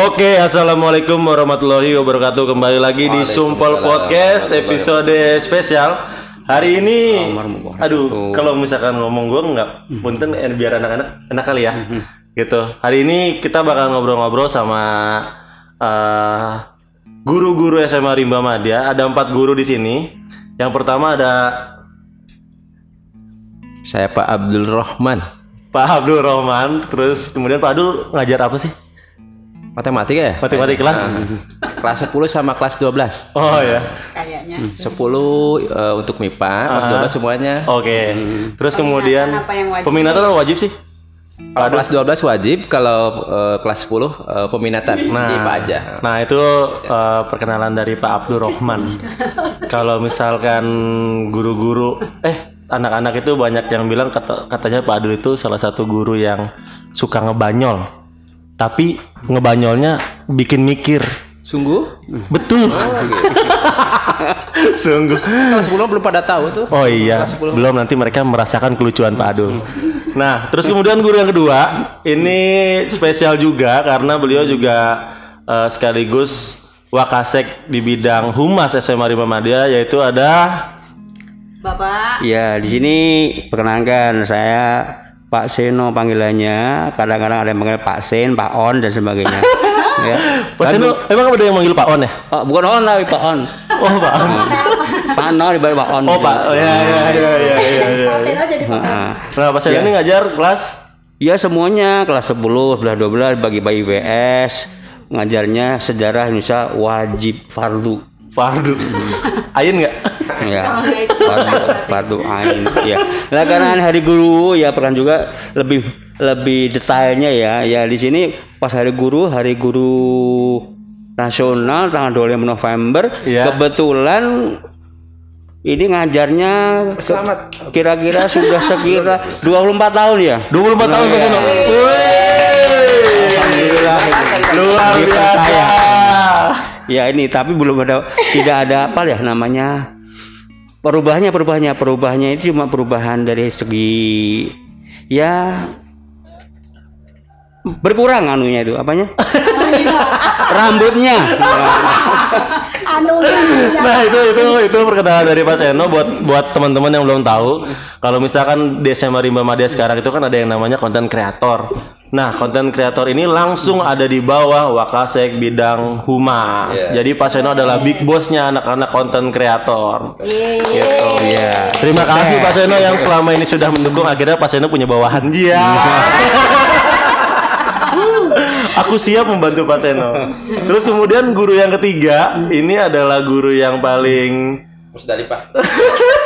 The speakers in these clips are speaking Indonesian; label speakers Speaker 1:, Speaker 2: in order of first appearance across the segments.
Speaker 1: Oke, assalamualaikum warahmatullahi wabarakatuh. Kembali lagi di Sumpel Podcast episode spesial. Hari ini, aduh, kalau misalkan ngomong gue nggak, punten eh, biar anak-anak enak kali ya, gitu. Hari ini kita bakal ngobrol-ngobrol sama eh, guru-guru SMA Rimba Madya. Ada empat guru di sini. Yang pertama ada
Speaker 2: Saya Pak Abdul Rahman.
Speaker 1: Pak Abdul Rahman, terus kemudian Pak Abdul ngajar apa sih?
Speaker 2: Matematika ya?
Speaker 1: Matematika kelas?
Speaker 2: Kelas 10 sama kelas 12.
Speaker 1: Oh ya.
Speaker 3: kayaknya
Speaker 2: 10 eh, untuk MIPA, kelas 12 semuanya.
Speaker 1: Oke. Terus kemudian
Speaker 3: apa yang wajib?
Speaker 1: peminatan sih?
Speaker 2: Kalau kelas 12 wajib, kalau eh, kelas 10 eh, peminatan. Nah, IPA aja.
Speaker 1: Nah itu eh, perkenalan dari Pak Abdul Rahman. Kalau misalkan guru-guru, eh anak-anak itu banyak yang bilang kata- katanya Pak Abdul itu salah satu guru yang suka ngebanyol. Tapi ngebanyolnya bikin mikir.
Speaker 2: Sungguh?
Speaker 1: Betul. Sungguh.
Speaker 2: Kelas 10 belum pada tahu tuh.
Speaker 1: Oh iya, belum nanti mereka merasakan kelucuan Pak Adul. Nah, terus kemudian guru yang kedua, ini spesial juga karena beliau juga eh, sekaligus wakasek di bidang humas SMA Rimba Madya yaitu ada
Speaker 3: bapak
Speaker 4: Ya, di sini perkenalkan saya Pak Seno panggilannya. Kadang-kadang ada yang panggil Pak Sen, Pak On dan sebagainya. ya.
Speaker 1: Pak Seno, emang ada yang manggil Pak On ya?
Speaker 4: Oh, bukan On tapi Pak On.
Speaker 1: Oh Pak On.
Speaker 4: Pak No dibalik Pak On.
Speaker 1: Oh Pak, oh, ya ya ya ya ya. ya.
Speaker 3: Seno jadi
Speaker 4: Nah,
Speaker 1: Nah, Pak Seno ini ngajar kelas
Speaker 4: ya semuanya kelas 10, 11, 12 bagi bagi IPS ngajarnya sejarah Indonesia wajib fardu.
Speaker 1: Fardu. Ain nggak?
Speaker 4: Ya
Speaker 3: nggak itu
Speaker 4: fardu ain ya nah karena hari guru ya pernah juga lebih lebih detailnya ya. Ya di sini pas hari guru hari guru nasional tanggal 25 November
Speaker 1: Ya.
Speaker 4: kebetulan ini ngajarnya ke- kira-kira sudah sekira 24 tahun ya?
Speaker 1: 24 tahun Pak Seno.
Speaker 4: Alhamdulillah.
Speaker 1: Luar biasa.
Speaker 4: ya ini tapi belum ada tidak ada apa ya namanya perubahannya perubahannya perubahannya itu cuma perubahan dari segi ya berkurang anunya itu apanya? Rambutnya.
Speaker 1: Nah itu itu itu perkenalan dari Pak Seno buat buat teman-teman yang belum tahu. Kalau misalkan SMA Rimba Madya sekarang itu kan ada yang namanya konten kreator. Nah konten kreator ini langsung ada di bawah Wakasek bidang humas. Jadi Pak Seno adalah big bossnya anak-anak konten kreator. Gitu.
Speaker 4: ya
Speaker 1: Terima kasih Pak Seno yang selama ini sudah mendukung. Akhirnya Pak Seno punya bawahan dia. Aku siap membantu Pak Seno. Terus kemudian guru yang ketiga ini adalah guru yang paling
Speaker 2: Musdalifah.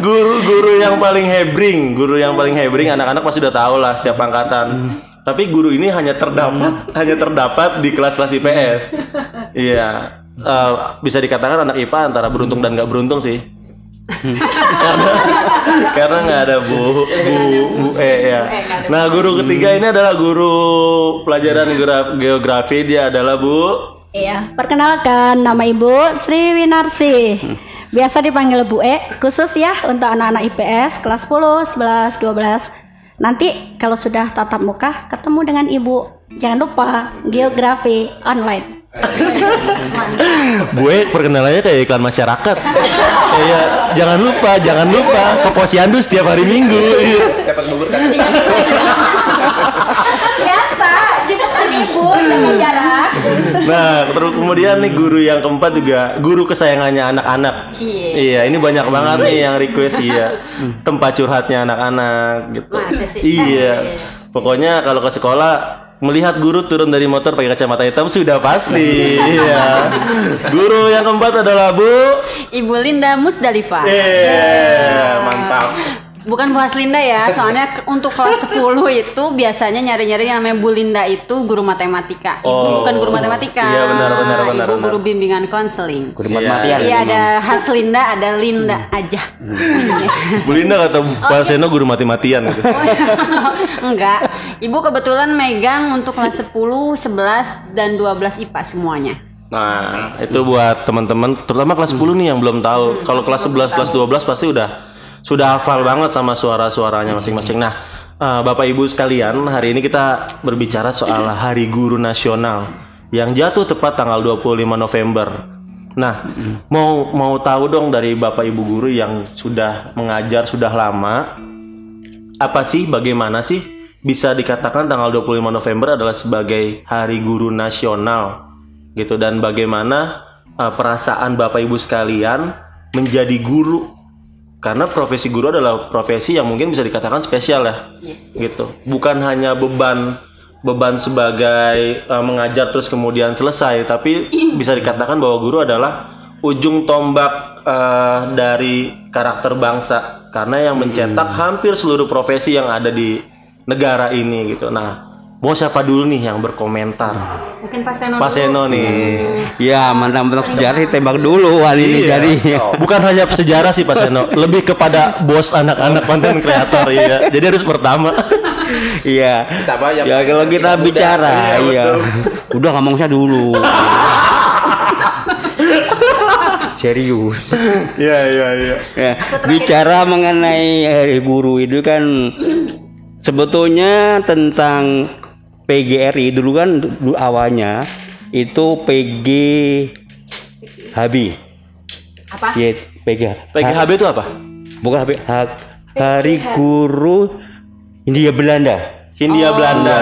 Speaker 1: guru-guru yang paling hebring, guru yang paling hebring anak-anak pasti udah tahu lah setiap angkatan. Tapi guru ini hanya terdapat hanya terdapat di kelas-kelas IPS. Iya. Eh, bisa dikatakan anak IPA antara beruntung dan nggak beruntung sih. karena karena nggak ada bu bu bu eh ya. Nah guru ketiga ini adalah guru pelajaran geogra- geografi dia adalah bu
Speaker 5: Iya, perkenalkan nama Ibu Sri Winarsi. Biasa dipanggil Bu E, khusus ya untuk anak-anak IPS kelas 10, 11, 12. Nanti kalau sudah tatap muka ketemu dengan Ibu. Jangan lupa geografi online.
Speaker 1: Gue perkenalannya kayak iklan masyarakat. Kayak jangan lupa, jangan lupa ke posyandu setiap hari Minggu.
Speaker 2: Dapat bubur kan?
Speaker 5: Biasa, dipesan Ibu jaga jarak.
Speaker 1: Nah, terus kemudian nih guru yang keempat juga guru kesayangannya anak-anak. Iya, ini banyak banget nih yang request iya. Tempat curhatnya anak-anak gitu.
Speaker 3: Sih?
Speaker 1: Iya. Pokoknya kalau ke sekolah melihat guru turun dari motor pakai kacamata hitam sudah pasti. Iya. Guru yang keempat adalah Bu
Speaker 3: Ibu Linda Musdalifah
Speaker 1: Eh, mantap.
Speaker 3: Bukan Bu Haslinda ya soalnya untuk kelas 10 itu biasanya nyari-nyari yang namanya Bu Linda itu guru matematika. Ibu
Speaker 1: Oh.
Speaker 3: bukan guru matematika.
Speaker 1: Iya, benar, benar, benar,
Speaker 3: ibu
Speaker 1: benar.
Speaker 3: guru bimbingan konseling.
Speaker 4: Guru
Speaker 1: Iya.
Speaker 4: matematika
Speaker 3: iya ada Haslinda ada Linda aja.
Speaker 1: Bu Linda kata Pak Seno guru mati-matian gitu.
Speaker 3: enggak. Ibu kebetulan megang untuk kelas 10 11 dan 12 IPA semuanya.
Speaker 1: Nah, itu buat teman-teman terutama kelas 10 nih yang belum tahu. Kalau kelas 11, kelas 12 pasti udah sudah hafal banget sama suara-suaranya masing-masing. Nah, Eh, Bapak Ibu sekalian, hari ini kita berbicara soal Hari Guru Nasional yang jatuh tepat tanggal 25 November. Nah, mau mau tahu dong dari Bapak Ibu guru yang sudah mengajar sudah lama, apa sih bagaimana sih bisa dikatakan tanggal 25 November adalah sebagai Hari Guru Nasional gitu dan bagaimana eh, perasaan Bapak Ibu sekalian menjadi guru karena profesi guru adalah profesi yang mungkin bisa dikatakan spesial ya. Gitu. Bukan hanya beban beban sebagai eh, mengajar terus kemudian selesai tapi bisa dikatakan bahwa guru adalah ujung tombak eh, dari karakter bangsa. Karena yang mencetak hampir seluruh profesi yang ada di negara ini gitu. Nah mau siapa dulu nih yang berkomentar
Speaker 3: Mungkin Pak Seno
Speaker 1: Pak
Speaker 3: dulu.
Speaker 1: Seno nih
Speaker 4: Ya, mantap-mantap sejarah tembak dulu wali ini
Speaker 1: Iya.
Speaker 4: jadi.
Speaker 1: Bukan hanya sejarah sih Pak Seno, lebih kepada bos anak-anak konten kreator ya. Jadi harus pertama.
Speaker 4: Iya. Ya kalau kita
Speaker 2: muda.
Speaker 4: bicara, iya. Udah ngomong saya dulu. Serius.
Speaker 1: Iya iya iya.
Speaker 4: Ya, bicara mengenai hari guru itu kan sebetulnya tentang PGRI dulu kan dulu awalnya itu PG Habi.
Speaker 3: Apa?
Speaker 4: Ya, PG.
Speaker 1: PGHB itu apa?
Speaker 4: Bukan HB, Ha- Hari Guru India Belanda.
Speaker 1: Hindia Belanda.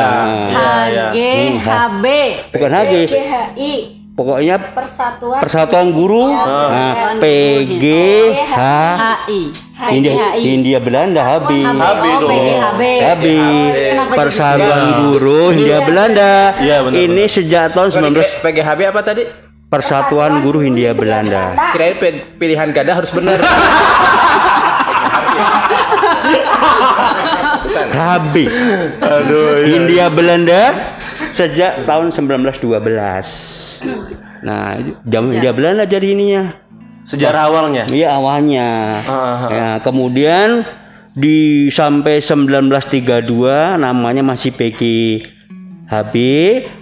Speaker 1: Iya iya.
Speaker 3: HGHB.
Speaker 4: Bukan HG,
Speaker 5: GHI
Speaker 4: pokoknya
Speaker 5: Persatuan
Speaker 4: Persatuan Guru. Nah, PGH
Speaker 3: HI.
Speaker 4: India, India Belanda Habi.
Speaker 1: HB
Speaker 3: Oh.
Speaker 4: Habi. Persatuan Guru Hindia Belanda.
Speaker 1: Iya, benar,
Speaker 4: Ini sejak tahun
Speaker 2: Bukan
Speaker 4: 19
Speaker 2: PGHB apa tadi?
Speaker 4: Persatuan Guru Hindia Belanda.
Speaker 2: Kirain pilihan ganda harus benar.
Speaker 4: Habi.
Speaker 1: Aduh. iya.
Speaker 4: Hindia Belanda sejak tahun 1912. Nah, jam Hindia Belanda jadi ininya.
Speaker 1: Sejarah awalnya.
Speaker 4: Iya awalnya.
Speaker 1: Aha.
Speaker 4: Ya, kemudian di sampai 1932 namanya masih PGHB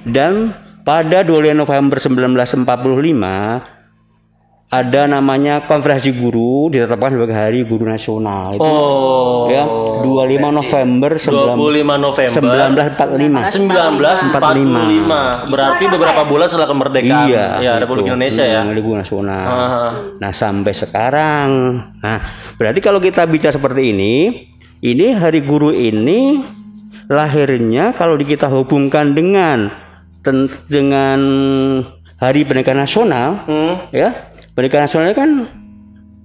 Speaker 4: dan pada 2 November 1945 ada namanya konferensi guru ditetapkan sebagai hari guru nasional itu
Speaker 1: Oh.
Speaker 4: ya 25 November
Speaker 1: 25 November
Speaker 4: 1945
Speaker 1: 1945. Berarti beberapa bulan setelah kemerdekaan
Speaker 4: iya
Speaker 1: ya Republik
Speaker 4: itu.
Speaker 1: Indonesia ya.
Speaker 4: Hmm, guru nasional
Speaker 1: Aha.
Speaker 4: Nah sampai sekarang, nah berarti kalau kita bicara seperti ini, ini hari guru ini lahirnya kalau kita hubungkan dengan dengan Hari Pendidikan Nasional,
Speaker 1: Hmm.
Speaker 4: ya Pendidikan Nasional kan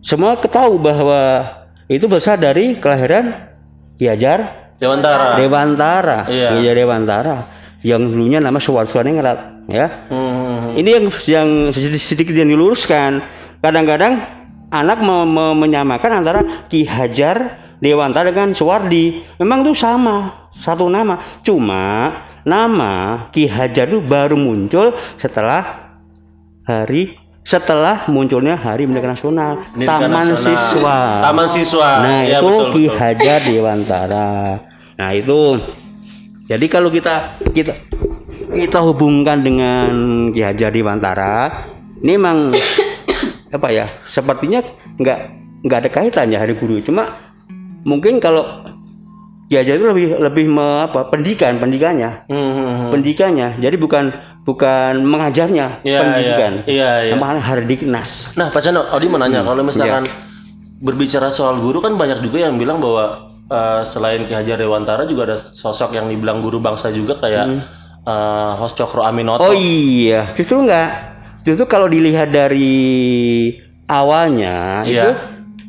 Speaker 4: semua ketahui bahwa itu besar dari kelahiran Ki Hajar
Speaker 1: Dewantara.
Speaker 4: Dewantara,
Speaker 1: Iya.
Speaker 4: Ki Hajar Dewantara, yang dulunya nama Suwarsuaningrat, ya.
Speaker 1: Hmm.
Speaker 4: Ini yang yang sedikit, sedikit yang diluruskan. Kadang-kadang anak me- me- menyamakan antara Ki Hajar Dewantara dengan Suwardi. Memang itu sama, satu nama. Cuma nama Ki Hajar itu baru muncul setelah hari setelah munculnya Hari Pendidikan Nasional,
Speaker 1: Pendidikan
Speaker 4: Taman
Speaker 1: Nasional.
Speaker 4: Siswa.
Speaker 1: Taman Siswa.
Speaker 4: Nah,
Speaker 1: Ya,
Speaker 4: itu
Speaker 1: betul,
Speaker 4: Ki
Speaker 1: betul.
Speaker 4: Hajar Dewantara. Nah, itu jadi kalau kita kita kita hubungkan dengan Ki Hajar Dewantara, ini memang apa ya? Sepertinya nggak nggak ada kaitannya hari guru. Cuma mungkin kalau Ki Hajar itu lebih lebih me- apa? pendidikan pendidikannya,
Speaker 1: Hmm.
Speaker 4: pendidikannya. Jadi bukan bukan mengajarnya,
Speaker 1: Iya,
Speaker 4: pendidikan.
Speaker 1: iya, iya, iya.
Speaker 4: Namanya Hardiknas.
Speaker 1: Nah, Pak Seno, Odi mau nanya,
Speaker 4: Hmm,
Speaker 1: kalau misalkan
Speaker 4: iya.
Speaker 1: berbicara soal guru kan banyak juga yang bilang bahwa eh, selain Ki Hajar Dewantara juga ada sosok yang dibilang guru bangsa juga kayak eh, Hos Cokro Aminoto.
Speaker 4: Hmm. Oh iya, justru enggak. Justru kalau dilihat dari awalnya
Speaker 1: Iya.
Speaker 4: itu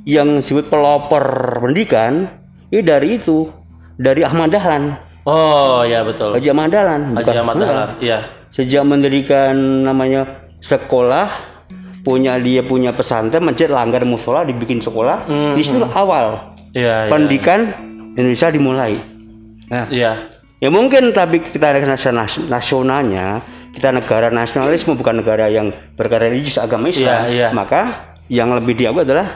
Speaker 4: yang disebut pelopor pendidikan itu dari itu dari Ahmad Dahlan.
Speaker 1: Oh, ya betul.
Speaker 4: Haji Ahmad Dahlan.
Speaker 1: Haji Ahmad. Dahlan. Iya.
Speaker 4: Sejak mendirikan namanya sekolah punya dia punya pesantren masjid langgar musola dibikin sekolah di situ awal
Speaker 1: Iya, iya.
Speaker 4: pendidikan Indonesia dimulai. Nah,
Speaker 1: Iya.
Speaker 4: Ya mungkin tapi kita nasionalnya, kita negara nasionalisme bukan negara yang berkarya religius agama Islam.
Speaker 1: Iya, iya.
Speaker 4: Maka yang lebih dianggap adalah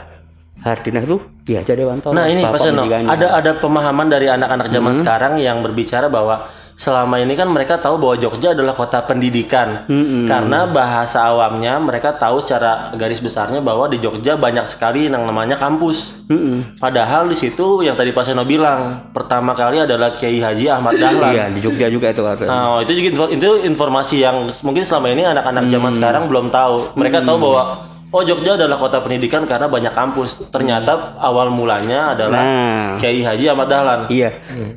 Speaker 4: Hardinah itu Ki Hajar Dewantara.
Speaker 1: Nah ini Pak Seno, ada ada pemahaman dari anak-anak zaman
Speaker 4: Hmm.
Speaker 1: sekarang yang berbicara bahwa selama ini kan mereka tahu bahwa Jogja adalah kota pendidikan. Karena bahasa awamnya mereka tahu secara garis besarnya bahwa di Jogja banyak sekali yang namanya kampus. Padahal di situ yang tadi Pak Seno bilang, pertama kali adalah Kiai Haji Ahmad Dahlan.
Speaker 4: Iya di Jogja juga itu kata.
Speaker 1: Nah, itu juga itu informasi yang mungkin selama ini anak-anak zaman sekarang belum tahu. Mereka tahu bahwa oh Jogja adalah kota pendidikan karena banyak kampus. Ternyata awal mulanya adalah
Speaker 4: Nah.
Speaker 1: Kiai Haji Ahmad Dahlan.
Speaker 4: Iya,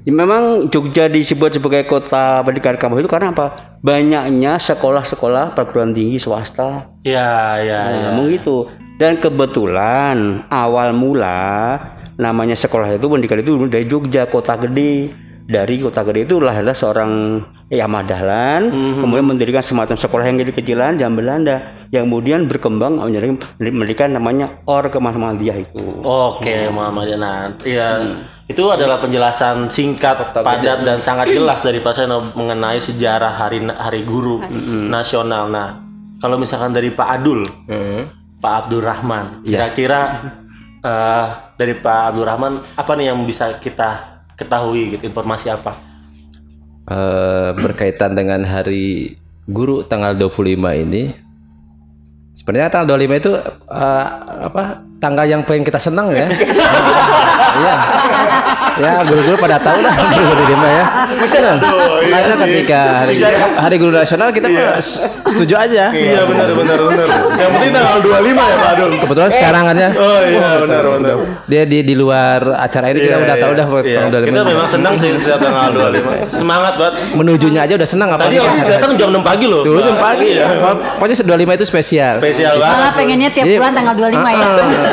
Speaker 4: Ya, memang Jogja disebut sebagai kota pendidikan kampus itu karena apa? Banyaknya sekolah-sekolah perguruan tinggi swasta.
Speaker 1: Ya, ya, ya.
Speaker 4: Ngomong gitu. Dan kebetulan awal mula namanya sekolah itu pendidikan itu dari Jogja kota gede. Dari kota gede itu lahirlah seorang Ahmad Dahlan, kemudian mendirikan semacam sekolah yang kecil-kecilan zaman Belanda, yang kemudian berkembang menjadi mendirikan namanya Or Muhammadiyah itu.
Speaker 1: Oke, Muhammad Yanan. Iya. Itu adalah penjelasan singkat, padat dan sangat jelas dari Pak Seno mengenai sejarah hari hari guru nasional. Nah, kalau misalkan dari Pak Adul, Pak Abdurrahman, kira-kira eh, dari Pak Abdurrahman apa nih yang bisa kita ketahui gitu, informasi apa?
Speaker 2: Eh, berkaitan dengan hari guru tanggal 25 ini sebenarnya tanggal 25 itu eh, apa tanggal yang paling kita senang ya Iya ya guru-guru pada tahu lah guru-guru di mana ya senang karena ketika hari, hari guru nasional kita s- setuju aja
Speaker 1: Iya benar benar benar. Yang penting tanggal 25 ya Pak Adul.
Speaker 2: kebetulan sekarang kan ya
Speaker 1: Oh iya benar benar.
Speaker 2: dia di di luar acara ini kita
Speaker 1: Iya,
Speaker 2: udah tahu
Speaker 1: iya.
Speaker 2: dah
Speaker 1: Iya,
Speaker 2: tanggal 25.
Speaker 1: Kita memang senang sih setiap tanggal 25. Semangat banget.
Speaker 2: menujunya aja udah senang
Speaker 1: Tadi
Speaker 2: apalagi
Speaker 1: orang datang jam 6 pagi loh.
Speaker 2: Tuh, jam pagi
Speaker 1: Iya.
Speaker 2: pokoknya 25 itu spesial
Speaker 1: Spesial banget.
Speaker 3: Malah pengennya tiap bulan tanggal 25 ya.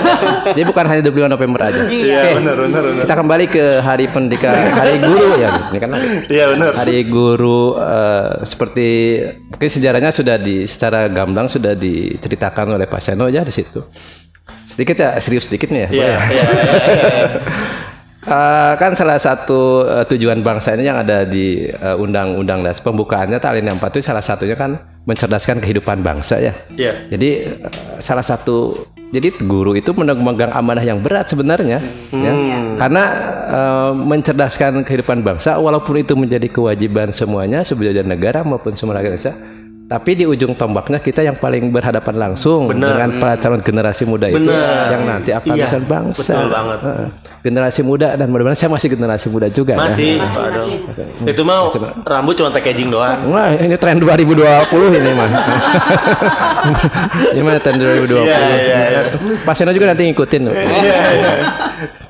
Speaker 2: Jadi bukan hanya 25 November aja.
Speaker 1: Iya
Speaker 2: Oke.
Speaker 1: benar benar benar.
Speaker 2: Kita kembali ke hari pendidikan, hari guru ya. Ini kan
Speaker 1: Iya benar.
Speaker 2: hari guru eh, seperti mungkin sejarahnya sudah di secara gamblang sudah diceritakan oleh Pak Seno ya di situ. Sedikit ya serius sedikit nih ya.
Speaker 1: Iya
Speaker 2: ya?
Speaker 1: iya iya.
Speaker 2: Eh, kan salah satu eh, tujuan bangsa ini yang ada di eh, undang-undang das pembukaannya tak yang 4 itu salah satunya kan mencerdaskan kehidupan bangsa ya.
Speaker 1: Iya.
Speaker 2: Jadi eh, salah satu jadi guru itu memegang amanah yang berat sebenarnya ya. Karena eh, mencerdaskan kehidupan bangsa walaupun itu menjadi kewajiban semuanya sebagai negara maupun semua rakyat Indonesia tapi di ujung tombaknya kita yang paling berhadapan langsung dengan para calon generasi muda itu
Speaker 1: Benar.
Speaker 2: yang nanti akan
Speaker 1: Iya,
Speaker 2: bangsa.
Speaker 1: betul banget.
Speaker 2: Generasi muda dan mudah-mudahan saya masih generasi muda juga ya.
Speaker 1: Masih, Adul. Itu mah rambut cuma packaging doang.
Speaker 2: Wah, ini tren 2020 ini mah. ini mah tren 2020.
Speaker 1: Iya, iya, iya.
Speaker 2: Pak Seno juga nanti ngikutin. loh.
Speaker 1: Iya iya.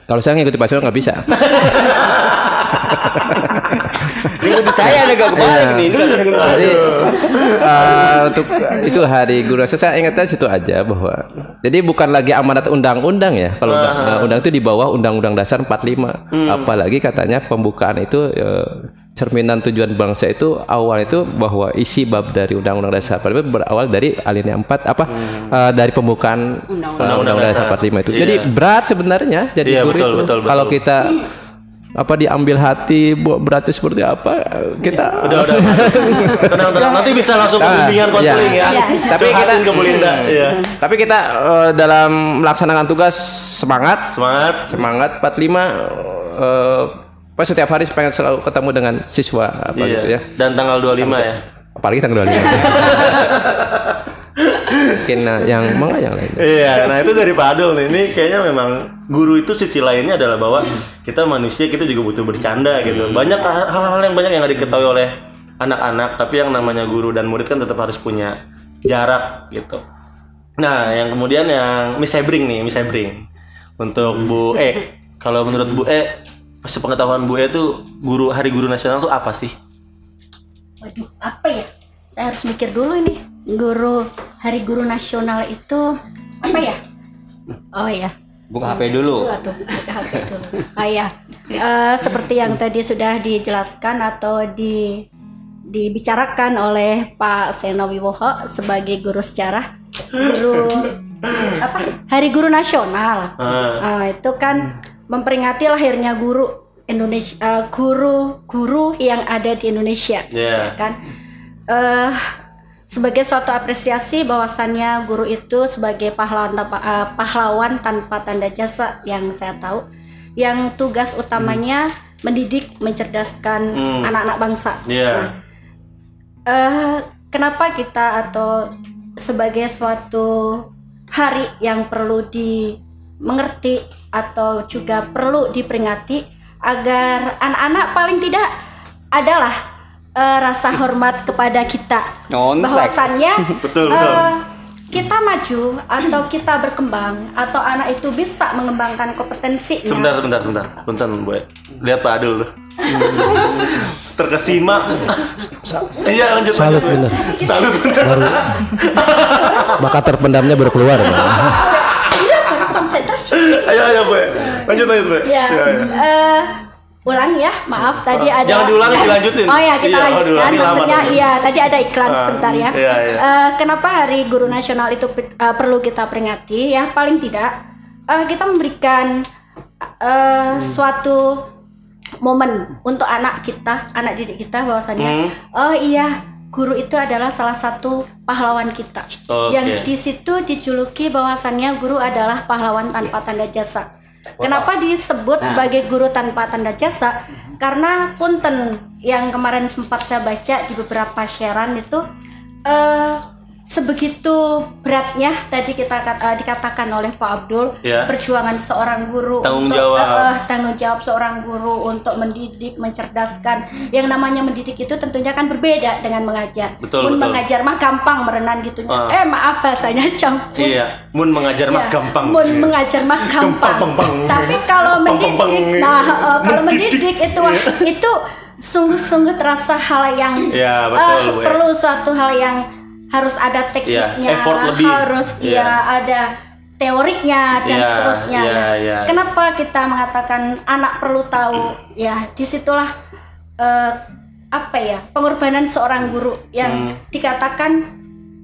Speaker 2: Kalau saya ngikutin Pak Seno nggak bisa.
Speaker 4: Ini saya ada gak kebalik nih. Kebalik.
Speaker 2: Jadi eh, untuk itu hari guru nasional saya ingatnya situ aja bahwa jadi bukan lagi amanat undang-undang ya. Kalau undang, eh, undang itu di bawah Undang-Undang Dasar 45. Apalagi katanya pembukaan itu eh, cerminan tujuan bangsa itu awal itu bahwa isi bab dari Undang-Undang Dasar 45 berawal dari alinea 4 apa eh, dari pembukaan
Speaker 3: Undang-Undang.
Speaker 2: eh, Undang-Undang Dasar 45 itu.
Speaker 1: Iya.
Speaker 2: Jadi berat sebenarnya jadi
Speaker 1: Iya,
Speaker 2: guru
Speaker 1: betul,
Speaker 2: itu.
Speaker 1: betul, betul.
Speaker 2: Kalau kita apa diambil hati bu- beratnya seperti apa kita
Speaker 1: Udah udah. Tenang tenang. Nanti bisa langsung ke
Speaker 2: Nah,
Speaker 1: bimbingan konseling
Speaker 2: iya.
Speaker 1: ya.
Speaker 2: Iya. Tapi kita-
Speaker 1: ke Bu Linda. Iya.
Speaker 2: Tapi kita eh, dalam melaksanakan tugas semangat,
Speaker 1: Semangat.
Speaker 2: semangat 45 eh pas setiap hari pengen selalu ketemu dengan siswa apa
Speaker 1: Iya.
Speaker 2: gitu ya.
Speaker 1: Dan tanggal 25 ya.
Speaker 2: Apalagi tanggal 25. Mungkin nah, yang mana yang lain.
Speaker 1: Iya, nah itu dari Pak Adul nih. Ini kayaknya memang guru itu sisi lainnya adalah bahwa kita manusia kita juga butuh bercanda gitu. Banyak hal-hal yang banyak yang nggak diketahui oleh anak-anak, tapi yang namanya guru dan murid kan tetap harus punya jarak gitu. Nah, yang kemudian yang Miss Hebring nih, Miss Hebring. Untuk Bu E, kalau menurut Bu E, sepengetahuan Bu E itu guru Hari Guru Nasional itu apa sih?
Speaker 5: Waduh, apa ya? Saya harus mikir dulu ini. Guru Hari Guru Nasional itu apa ya? Oh ya,
Speaker 4: Buka HP dulu.
Speaker 5: Waduh, buka HP dulu. Ah ya, Eh, seperti yang tadi sudah dijelaskan atau di dibicarakan oleh Pak Seno Wiwoho sebagai guru sejarah, guru apa? Hari Guru Nasional.
Speaker 1: Ah,
Speaker 5: itu kan memperingati lahirnya guru Indonesia, eh, guru-guru yang ada di Indonesia,
Speaker 1: Iya.
Speaker 5: ya kan? Eh, sebagai suatu apresiasi bahwasannya guru itu sebagai pahlawan tanpa eh, pahlawan tanpa tanda jasa yang saya tahu, yang tugas utamanya mendidik, mencerdaskan anak-anak bangsa.
Speaker 1: Iya.
Speaker 5: Nah, eh, kenapa kita atau sebagai suatu hari yang perlu dimengerti atau juga perlu diperingati agar anak-anak paling tidak adalah eh, rasa hormat kepada kita
Speaker 4: Nyontek.
Speaker 5: bahwasannya
Speaker 1: Betul, betul.
Speaker 5: kita maju atau kita berkembang atau anak itu bisa mengembangkan kompetensinya
Speaker 1: Sebentar, sebentar, sebentar. Punten, Bu. Lihat Pak Adul tuh. Terkesima. Iya, lanjut.
Speaker 6: Salut bener.
Speaker 1: Salut bener.
Speaker 6: baru bakat terpendamnya baru keluar.
Speaker 5: Iya, baru konsentrasi
Speaker 1: Ayo, ayo, Bu. Lanjut, lanjut, Bu.
Speaker 5: ya
Speaker 1: Iya, iya.
Speaker 5: eh, ulang ya maaf tadi ada
Speaker 1: Jangan diulangi, dilanjutin.
Speaker 5: oh ya kita
Speaker 1: Iya, oh,
Speaker 5: lanjutkan
Speaker 1: lama
Speaker 5: maksudnya iya tadi ada iklan
Speaker 1: Ah,
Speaker 5: sebentar ya
Speaker 1: iya, iya.
Speaker 5: Eh, kenapa hari guru nasional itu eh, perlu kita peringati ya paling tidak eh, kita memberikan eh,
Speaker 1: Hmm.
Speaker 5: suatu momen untuk anak kita anak didik kita bahwasannya
Speaker 1: Hmm.
Speaker 5: oh iya guru itu adalah salah satu pahlawan kita
Speaker 1: Oke.
Speaker 5: yang di situ dijuluki bahwasannya guru adalah pahlawan tanpa tanda jasa. Kenapa disebut sebagai guru tanpa tanda jasa? Karena punten yang kemarin sempat saya baca di beberapa sharean itu eh sebegitu beratnya tadi kita eh, dikatakan oleh Pak Abdul
Speaker 1: Ya.
Speaker 5: perjuangan seorang guru
Speaker 1: Tanggung
Speaker 5: untuk,
Speaker 1: jawab.
Speaker 5: eh, tanggung jawab seorang guru untuk mendidik, mencerdaskan. Yang namanya mendidik itu tentunya kan berbeda dengan mengajar.
Speaker 1: Betul,
Speaker 5: Mun
Speaker 1: betul.
Speaker 5: mengajar mah gampang merenan gitu.
Speaker 1: Ah.
Speaker 5: Eh maaf bahasanya campur.
Speaker 1: Iya, mun mengajar mah
Speaker 5: Ya,
Speaker 1: gampang.
Speaker 5: Mun mengajar mah gampang.
Speaker 1: Gampang, bang.
Speaker 5: Tapi kalau
Speaker 1: Bang, bang,
Speaker 5: mendidik,
Speaker 1: bang.
Speaker 5: nah eh, kalau
Speaker 1: Mendidik.
Speaker 5: mendidik itu wah, itu sungguh-sungguh terasa hal yang
Speaker 1: Ya, betul, ya.
Speaker 5: perlu suatu hal yang harus ada tekniknya,
Speaker 1: Ya, effort lebih.
Speaker 5: harus
Speaker 1: Ya.
Speaker 5: ya ada teoriknya dan
Speaker 1: Ya,
Speaker 5: seterusnya.
Speaker 1: ya,
Speaker 5: Nah,
Speaker 1: ya.
Speaker 5: Kenapa kita mengatakan anak perlu tahu? Ya, di situlah eh, apa ya pengorbanan seorang guru yang
Speaker 1: Hmm.
Speaker 5: dikatakan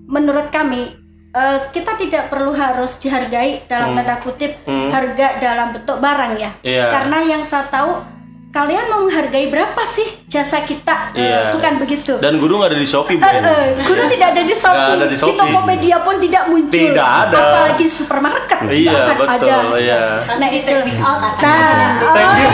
Speaker 5: menurut kami eh, kita tidak perlu harus dihargai dalam tanda kutip
Speaker 1: Hmm.
Speaker 5: harga dalam bentuk barang ya.
Speaker 1: Iya.
Speaker 5: Karena yang saya tahu kalian mau menghargai berapa sih jasa kita? Eh,
Speaker 1: Iya.
Speaker 5: bukan begitu.
Speaker 1: Dan guru nggak ada di Shopee, Bu.
Speaker 5: Eh, guru tidak ada di Shopee.
Speaker 1: Nggak ada di
Speaker 5: Di
Speaker 1: Shopee.
Speaker 5: Tokopedia pun tidak muncul.
Speaker 1: Tidak ada.
Speaker 5: Apalagi supermarket.
Speaker 1: Iya, betul,
Speaker 5: ada.
Speaker 1: iya.
Speaker 5: Nah, itu
Speaker 3: out akan
Speaker 5: Nah,
Speaker 1: Thank
Speaker 5: oh,
Speaker 1: you.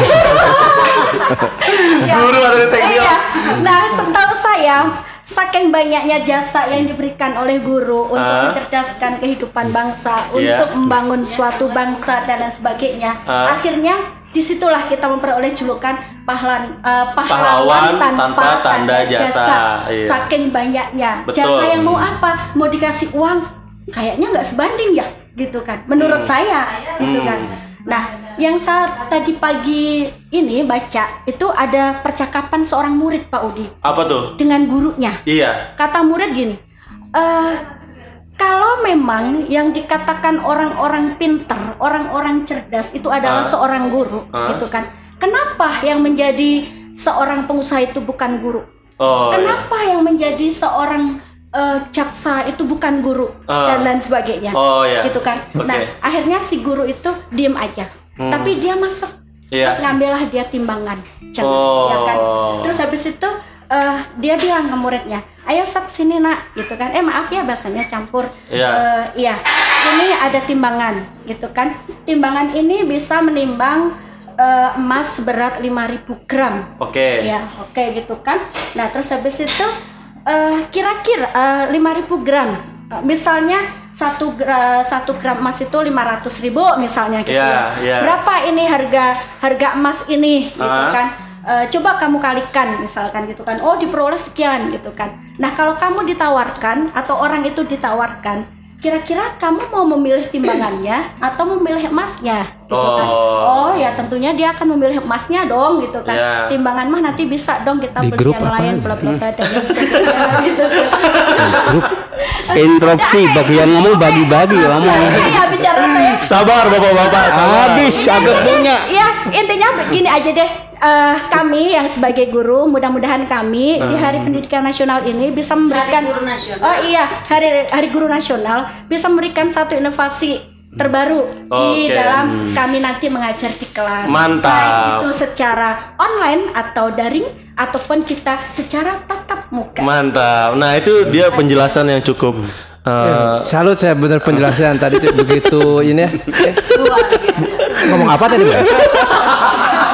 Speaker 5: Ya.
Speaker 1: Guru ada di teknik.
Speaker 5: Iya. Nah, setahu saya saking banyaknya jasa yang diberikan oleh guru untuk
Speaker 1: Ah.
Speaker 5: mencerdaskan kehidupan bangsa,
Speaker 1: Iya.
Speaker 5: untuk membangun suatu bangsa dan lain sebagainya.
Speaker 1: Ah.
Speaker 5: Akhirnya di situlah kita memperoleh julukan pahlawan eh,
Speaker 1: Pahlawan tanpa tanda jasa. Iya.
Speaker 5: Saking banyaknya
Speaker 1: Betul.
Speaker 5: jasa yang mau apa? Mau dikasih uang? Kayaknya nggak sebanding ya, gitu kan? Menurut saya, gitu
Speaker 1: Hmm.
Speaker 5: kan. Nah, yang saat tadi pagi ini baca itu ada percakapan seorang murid Pak Udi
Speaker 1: Apa tuh?
Speaker 5: dengan gurunya.
Speaker 1: Iya.
Speaker 5: Kata murid gini, eh kalau memang yang dikatakan orang-orang pinter, orang-orang cerdas itu adalah
Speaker 1: Ah.
Speaker 5: seorang guru,
Speaker 1: Ah.
Speaker 5: gitu kan? Kenapa yang menjadi seorang pengusaha itu bukan guru?
Speaker 1: Oh. iya.
Speaker 5: Kenapa yang menjadi seorang eh, jaksa itu bukan guru
Speaker 1: Ah.
Speaker 5: dan lain sebagainya?
Speaker 1: Oh, iya.
Speaker 5: Gitu kan?
Speaker 1: Oke.
Speaker 5: Nah, akhirnya si guru itu diem aja,
Speaker 1: Hmm.
Speaker 5: tapi dia masuk,
Speaker 1: Iya.
Speaker 5: terus ngambillah dia timbangan, Ceng,
Speaker 1: Oh.
Speaker 5: ya kan? Terus habis itu eh, dia bilang ke muridnya, ayo sak sini nak, gitu kan? Eh maaf ya bahasanya campur.
Speaker 1: Iya.
Speaker 5: Eh, iya, ini ada timbangan, gitu kan? Timbangan ini bisa menimbang eh, emas seberat 5000 gram.
Speaker 1: Oke.
Speaker 5: Ya, oke gitu kan. Nah, terus habis itu eh, kira-kira eh, 5000 gram. Misalnya satu satu gram emas itu 500 ribu misalnya gitu
Speaker 1: Ya,
Speaker 5: ya.
Speaker 1: ya.
Speaker 5: Berapa ini harga harga emas ini gitu
Speaker 1: Ah.
Speaker 5: kan? Eh, coba kamu kalikan misalkan gitu kan. Oh, diperoleh sekian gitu kan. Nah, kalau kamu ditawarkan atau orang itu ditawarkan, kira-kira kamu mau memilih timbangannya atau memilih emasnya gitu kan.
Speaker 1: Oh.
Speaker 5: Oh, ya tentunya dia akan memilih emasnya dong gitu kan.
Speaker 1: Ya.
Speaker 5: Timbangan mah nanti bisa dong kita
Speaker 6: Di
Speaker 5: beli
Speaker 6: grup
Speaker 5: yang lain bla bla bla dan sebagainya gitu.
Speaker 6: grup
Speaker 4: Interupsi bagi yang ngomong bagi-bagi ngomong.
Speaker 5: Iya bicara saya.
Speaker 1: Sabar Bapak-bapak.
Speaker 4: Habis agak punya.
Speaker 5: Ya intinya begini aja deh. Eh, kami yang sebagai guru, mudah-mudahan kami di Hari Pendidikan Nasional ini bisa memberikan
Speaker 3: Guru Nasional.
Speaker 5: Oh iya, Hari Hari Guru Nasional bisa memberikan satu inovasi terbaru di
Speaker 1: Oke.
Speaker 5: dalam kami nanti mengajar di kelas.
Speaker 1: Mantap.
Speaker 5: Baik itu secara online atau daring ataupun kita secara tatap muka.
Speaker 1: Mantap. Nah, itu dia penjelasan yang cukup eh,
Speaker 2: Salut saya benar penjelasan tadi tuh begitu ini ya. Eh, ngomong apa tadi?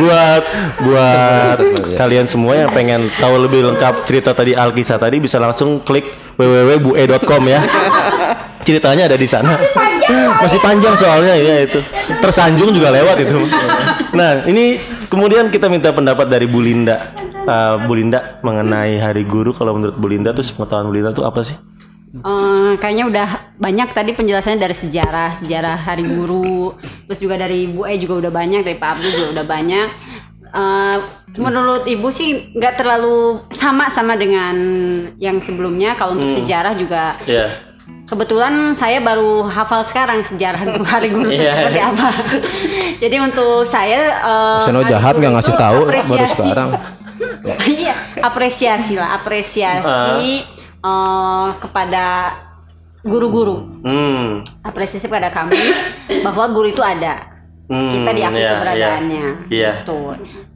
Speaker 1: buat buat kalian semua yang pengen tahu lebih lengkap cerita tadi Alkisah tadi bisa langsung klik www.bue.com ya. Ceritanya ada di sana. Masih panjang soalnya ya itu. Tersanjung juga lewat itu. Nah, ini kemudian kita minta pendapat dari Bu Linda. Eh, Bu Linda mengenai Hari Guru kalau menurut Bu Linda tuh pengetahuan Bu Linda tuh apa sih?
Speaker 3: Eh, kayaknya udah banyak tadi penjelasannya dari sejarah sejarah Hari Guru, terus juga dari Ibu E juga udah banyak, dari Pak Abdul juga udah banyak. Eh, menurut Ibu sih nggak terlalu sama sama dengan yang sebelumnya. Kalau untuk sejarah juga
Speaker 1: Iya.
Speaker 3: kebetulan saya baru hafal sekarang sejarah Hari Guru itu
Speaker 1: Iya.
Speaker 3: seperti apa. Jadi untuk saya eh,
Speaker 6: Seno jahat nggak ngasih tahu baru
Speaker 3: apresiasi.
Speaker 6: sekarang.
Speaker 3: iya apresiasi lah apresiasi eh, kepada guru-guru.
Speaker 1: Hmm.
Speaker 3: apresiasi kepada kami bahwa guru itu ada.
Speaker 1: Hmm,
Speaker 3: kita diakui
Speaker 1: iya,
Speaker 3: keberadaannya.
Speaker 1: iya. Iya.
Speaker 3: gitu.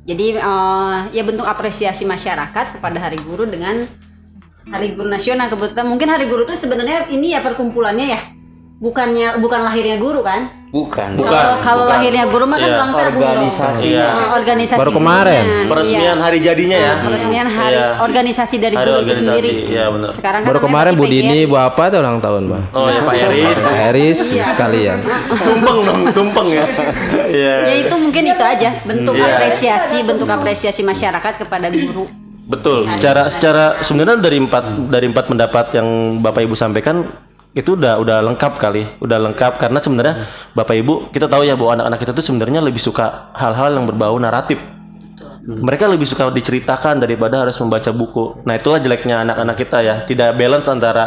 Speaker 3: Jadi eh, ya bentuk apresiasi masyarakat kepada hari guru dengan hari guru nasional kebetulan. Mungkin hari guru itu sebenarnya ini ya perkumpulannya ya. Bukannya bukan lahirnya guru kan
Speaker 4: Bukan.
Speaker 3: kalau kalau lahirnya guru mah kan
Speaker 1: Iya.
Speaker 3: ulang tahun
Speaker 4: Organisasi.
Speaker 1: Iya.
Speaker 3: Eh, organisasi
Speaker 6: Baru kemarin.
Speaker 3: gurunya.
Speaker 1: Peresmian
Speaker 3: Iya.
Speaker 1: hari jadinya ya.
Speaker 3: peresmian hari
Speaker 1: Iya.
Speaker 3: organisasi dari
Speaker 1: Hari
Speaker 3: guru itu
Speaker 1: organisasi,
Speaker 3: sendiri.
Speaker 1: iya benar.
Speaker 3: Sekarang kan
Speaker 6: Baru kemarin Bu. Dini, Bu apa tuh ulang tahun, Bang.
Speaker 1: Oh ya Pak Eris.
Speaker 6: Pak Eris sekalian.
Speaker 1: tumpeng dong, tumpeng ya. Iya.
Speaker 3: Ya itu mungkin itu aja bentuk
Speaker 1: Iya.
Speaker 3: apresiasi, bentuk apresiasi masyarakat kepada guru.
Speaker 1: Betul. Secara secara sebenarnya dari empat dari empat pendapat yang Bapak Ibu sampaikan itu udah udah lengkap kali, udah lengkap karena sebenarnya Bapak Ibu kita tahu ya bahwa anak-anak kita tuh sebenarnya lebih suka hal-hal yang berbau naratif. Mereka lebih suka diceritakan daripada harus membaca buku. Nah itulah jeleknya anak-anak kita ya, tidak balance antara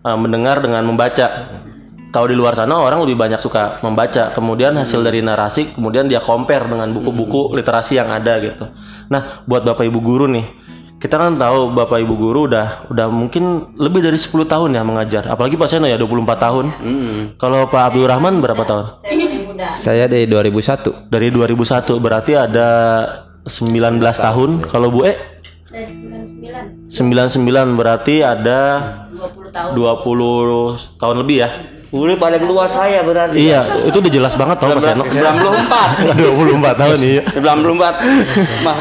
Speaker 1: uh, mendengar dengan membaca. Kalau di luar sana orang lebih banyak suka membaca, kemudian hasil dari narasi, kemudian dia compare dengan buku-buku literasi yang ada gitu. Nah, buat bapak ibu guru nih, kita kan tahu bapak ibu guru udah udah mungkin lebih dari 10 tahun ya mengajar, apalagi Pak Seno ya 24 tahun. Kalau Pak Abdul Rahman berapa tahun?
Speaker 6: Saya dari 2001.
Speaker 1: Dari 2001 berarti ada 19 tahun. Kalau Bu E? 99 berarti ada 20 tahun. 20 tahun lebih ya.
Speaker 4: Guru paling tua saya berarti.
Speaker 1: Iya, itu udah jelas banget tau Mas Eno.
Speaker 4: 94.
Speaker 1: 24 tahun iya.
Speaker 4: 94. Mah,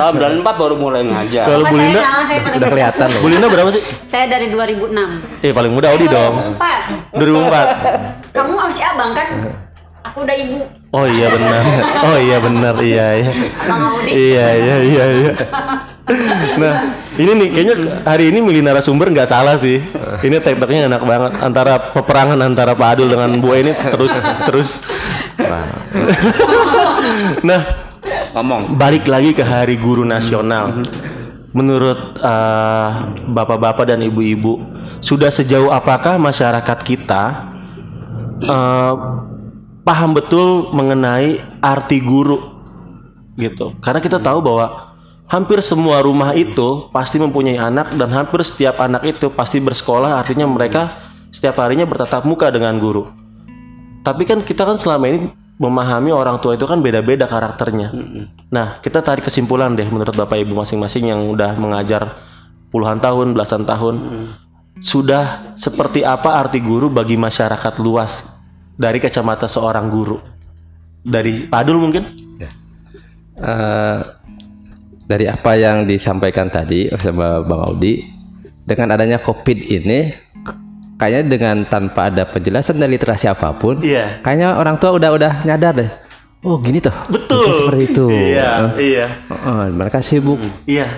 Speaker 4: tahun 94 baru mulai ngajar.
Speaker 1: Kalau Bu
Speaker 3: Pas saya
Speaker 1: Linda,
Speaker 3: nyala saya paling
Speaker 6: Udah kelihatan loh.
Speaker 1: Bu Linda berapa sih?
Speaker 3: Saya dari 2006.
Speaker 1: Eh paling muda Odi dong. 2004.
Speaker 3: 2004. Kamu masih abang kan? Aku udah ibu.
Speaker 1: Oh iya benar. Oh iya benar. Iya iya.
Speaker 3: Bang Audi.
Speaker 1: Iya iya iya iya. Nah, ini nih kayaknya hari ini milih narasumber nggak salah sih. Ini tekniknya enak banget antara peperangan antara Pak Adul dengan Bu ini terus terus. nah,
Speaker 4: Ngomong.
Speaker 1: balik lagi ke Hari Guru Nasional. Menurut eh, bapak-bapak dan ibu-ibu, sudah sejauh apakah masyarakat kita eh, paham betul mengenai arti guru gitu? Karena kita tahu bahwa hampir semua rumah itu pasti mempunyai anak dan hampir setiap anak itu pasti bersekolah, artinya mereka setiap harinya bertatap muka dengan guru. Tapi kan kita kan selama ini memahami orang tua itu kan beda-beda karakternya. Nah, kita tarik kesimpulan deh menurut Bapak Ibu masing-masing yang udah mengajar puluhan tahun, belasan tahun. Sudah seperti apa arti guru bagi masyarakat luas dari kacamata seorang guru? Dari Padul mungkin?
Speaker 2: Eh, dari apa yang disampaikan tadi sama Bang Audi dengan adanya Covid ini kayaknya dengan tanpa ada penjelasan dan literasi apa pun
Speaker 1: Iya.
Speaker 2: kayaknya orang tua udah udah nyadar deh oh gini tuh
Speaker 1: Betul.
Speaker 2: Mungkin seperti itu
Speaker 1: Iya, iya.
Speaker 2: oh, mereka sibuk
Speaker 1: Iya.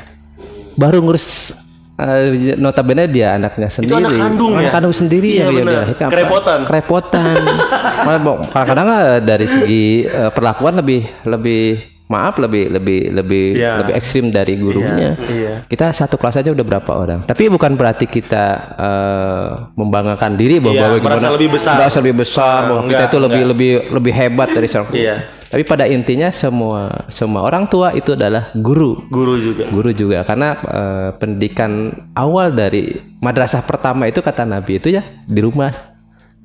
Speaker 2: baru ngurus eh, notabene dia anaknya sendiri
Speaker 1: anak kandung ya?
Speaker 2: anak kandung sendiri
Speaker 1: Iya,
Speaker 2: dilahirkan. Apa?
Speaker 1: Kerepotan.
Speaker 2: kerepotan Malah, kadang-kadang eh, dari segi eh, perlakuan lebih lebih maaf lebih lebih lebih
Speaker 1: Iya.
Speaker 2: lebih ekstrim dari gurunya
Speaker 1: Iya, iya.
Speaker 2: kita satu kelas aja udah berapa orang tapi bukan berarti kita eh, membanggakan diri bahwa
Speaker 1: Iya, merasa lebih besar.
Speaker 2: merasa lebih besar bahwa kita
Speaker 1: enggak,
Speaker 2: itu lebih
Speaker 1: enggak.
Speaker 2: lebih lebih hebat dari seorang
Speaker 1: Iya.
Speaker 2: tapi pada intinya semua semua orang tua itu adalah guru
Speaker 1: Guru juga.
Speaker 2: guru juga karena eh, pendidikan awal dari madrasah pertama itu kata Nabi itu ya di rumah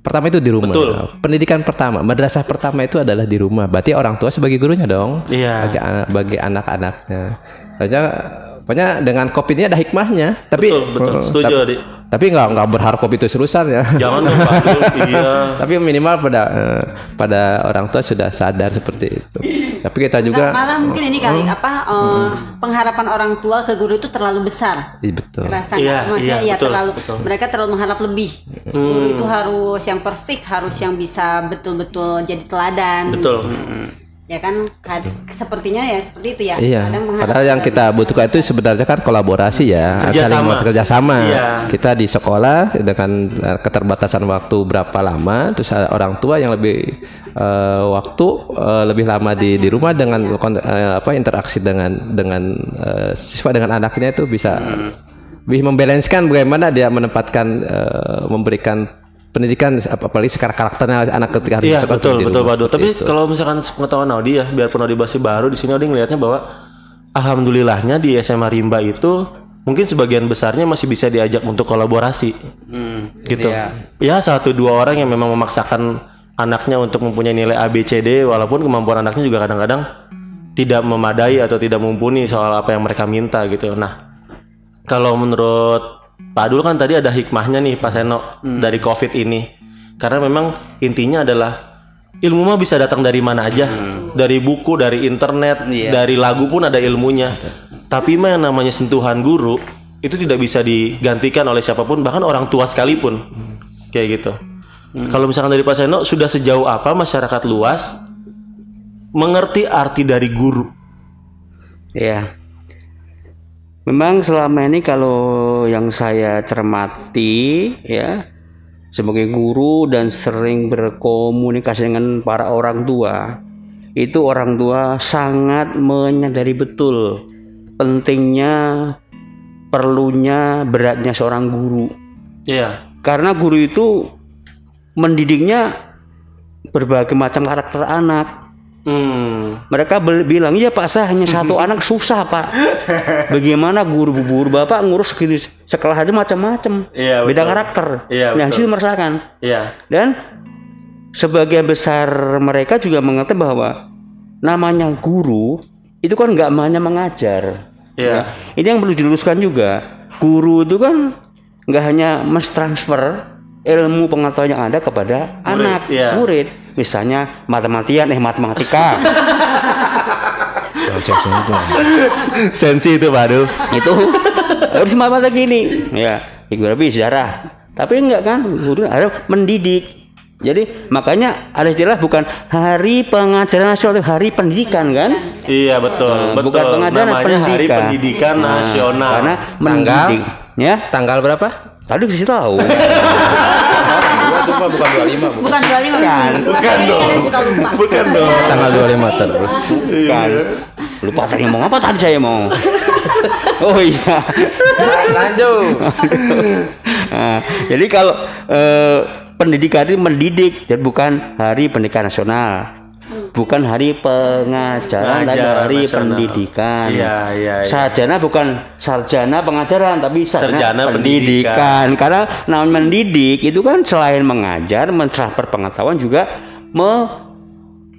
Speaker 2: pertama itu di rumah
Speaker 1: Betul.
Speaker 2: pendidikan pertama madrasah pertama itu adalah di rumah berarti orang tua sebagai gurunya dong
Speaker 1: Iya.
Speaker 2: bagi, bagi anak-anaknya Harusnya pokoknya dengan kopi ini ada hikmahnya. Tapi
Speaker 1: Betul, betul.
Speaker 2: eh,
Speaker 1: Setuju,
Speaker 2: tap-
Speaker 1: Adik.
Speaker 2: tapi nggak nggak berharap kopi itu terusan ya.
Speaker 1: Jangan dong. Iya.
Speaker 2: tapi minimal pada eh, pada orang tua sudah sadar seperti itu. Tapi kita
Speaker 3: Nggak,
Speaker 2: juga
Speaker 3: malah mungkin ini kali apa eh, pengharapan orang tua ke guru itu terlalu besar.
Speaker 2: Iya, betul.
Speaker 3: Rasa
Speaker 1: Iya,
Speaker 3: maksudnya
Speaker 1: iya,
Speaker 3: ya
Speaker 1: betul,
Speaker 3: terlalu
Speaker 1: betul.
Speaker 3: mereka terlalu mengharap lebih. Guru itu harus yang perfect harus yang bisa betul-betul jadi teladan.
Speaker 1: Betul.
Speaker 3: Ya kan kad- sepertinya ya seperti itu ya
Speaker 2: Iya, padahal yang kita butuhkan itu sebenarnya kan kolaborasi ya,
Speaker 1: Kerjasama.
Speaker 2: saling bekerja sama.
Speaker 1: Iya.
Speaker 2: Kita di sekolah dengan eh, keterbatasan waktu berapa lama, terus ada orang tua yang lebih eh, waktu eh, lebih lama di di rumah dengan eh, apa interaksi dengan dengan eh, siswa dengan anaknya itu bisa lebih membalanskan bagaimana dia menempatkan eh, memberikan pendidikan ap- apalagi sekarang karakternya anak ketika harus
Speaker 1: Iya
Speaker 2: di sekolah
Speaker 1: betul
Speaker 2: di
Speaker 1: betul Pak
Speaker 2: seperti
Speaker 1: Tapi
Speaker 2: itu.
Speaker 1: kalau misalkan pengetahuan Audi ya, biarpun Audi masih baru di sini Audi ngelihatnya bahwa alhamdulillahnya di SMA Rimba itu mungkin sebagian besarnya masih bisa diajak untuk kolaborasi. gitu.
Speaker 4: iya.
Speaker 1: Ya satu dua orang yang memang memaksakan anaknya untuk mempunyai nilai A B C D walaupun kemampuan anaknya juga kadang-kadang tidak memadai atau tidak mumpuni soal apa yang mereka minta gitu. Nah, kalau menurut Pak kan tadi ada hikmahnya nih Pak Seno dari COVID ini. Karena memang intinya adalah ilmu mah bisa datang dari mana aja. Dari buku, dari internet, dari lagu pun ada ilmunya. Tapi mah yang namanya sentuhan guru itu tidak bisa digantikan oleh siapa pun, bahkan orang tua sekalipun. Kayak gitu. Kalau misalkan dari Pak Seno sudah sejauh apa masyarakat luas mengerti arti dari guru?
Speaker 4: Ya. Memang selama ini kalau yang saya cermati ya sebagai guru dan sering berkomunikasi dengan para orang tua, itu orang tua sangat menyadari betul pentingnya perlunya beratnya seorang guru.
Speaker 1: Iya.
Speaker 4: Karena guru itu mendidiknya berbagai macam karakter anak.
Speaker 1: Hmm.
Speaker 4: Mereka bilang, iya Pak saya hanya satu anak susah Pak. Bagaimana guru guru bapak ngurus segini sekolah aja macam-macam.
Speaker 1: Iya,
Speaker 4: Beda karakter.
Speaker 1: Iya,
Speaker 4: Yang situ merasakan.
Speaker 1: Iya.
Speaker 4: Dan sebagian besar mereka juga mengerti bahwa namanya guru itu kan nggak hanya mengajar.
Speaker 1: Iya.
Speaker 4: Ini yang perlu diluruskan juga. Guru itu kan nggak hanya mentransfer ilmu pengetahuan yang ada kepada anak
Speaker 1: iya.
Speaker 4: murid. Misalnya matematian eh matematika.
Speaker 1: Sensi itu Adul.
Speaker 4: itu harus matematika gini ya geografi sejarah tapi enggak kan guru harus mendidik jadi makanya ada istilah bukan hari pengajaran nasional hari pendidikan kan
Speaker 1: Iya betul,
Speaker 4: Nah,
Speaker 1: betul.
Speaker 4: bukan pengajaran
Speaker 1: Namanya
Speaker 4: pendidikan
Speaker 1: Hari Pendidikan
Speaker 4: Nah,
Speaker 1: Nasional.
Speaker 4: karena
Speaker 2: Tanggal?
Speaker 4: mendidik ya
Speaker 2: tanggal berapa?
Speaker 4: Tadi kasih tahu
Speaker 2: Itu mah bukan 25 bukan.
Speaker 3: bukan 25
Speaker 4: Kan,
Speaker 3: bukan dong
Speaker 1: Bukan dong.
Speaker 2: Tanggal 25 terus.
Speaker 4: kan lupa tadi mau apa tadi saya mau oh iya
Speaker 2: Lanjut.
Speaker 4: Nah, jadi kalau eh, pendidikan itu mendidik dan bukan hari pendidikan nasional bukan hari pengajaran tapi
Speaker 1: Pengajaran
Speaker 4: hari
Speaker 1: nasional.
Speaker 4: pendidikan
Speaker 1: Iya, iya, iya.
Speaker 4: sarjana bukan sarjana pengajaran tapi sarjana,
Speaker 1: Sarjana
Speaker 4: pendidikan. karena namanya mendidik itu kan selain mengajar mentransfer pengetahuan juga me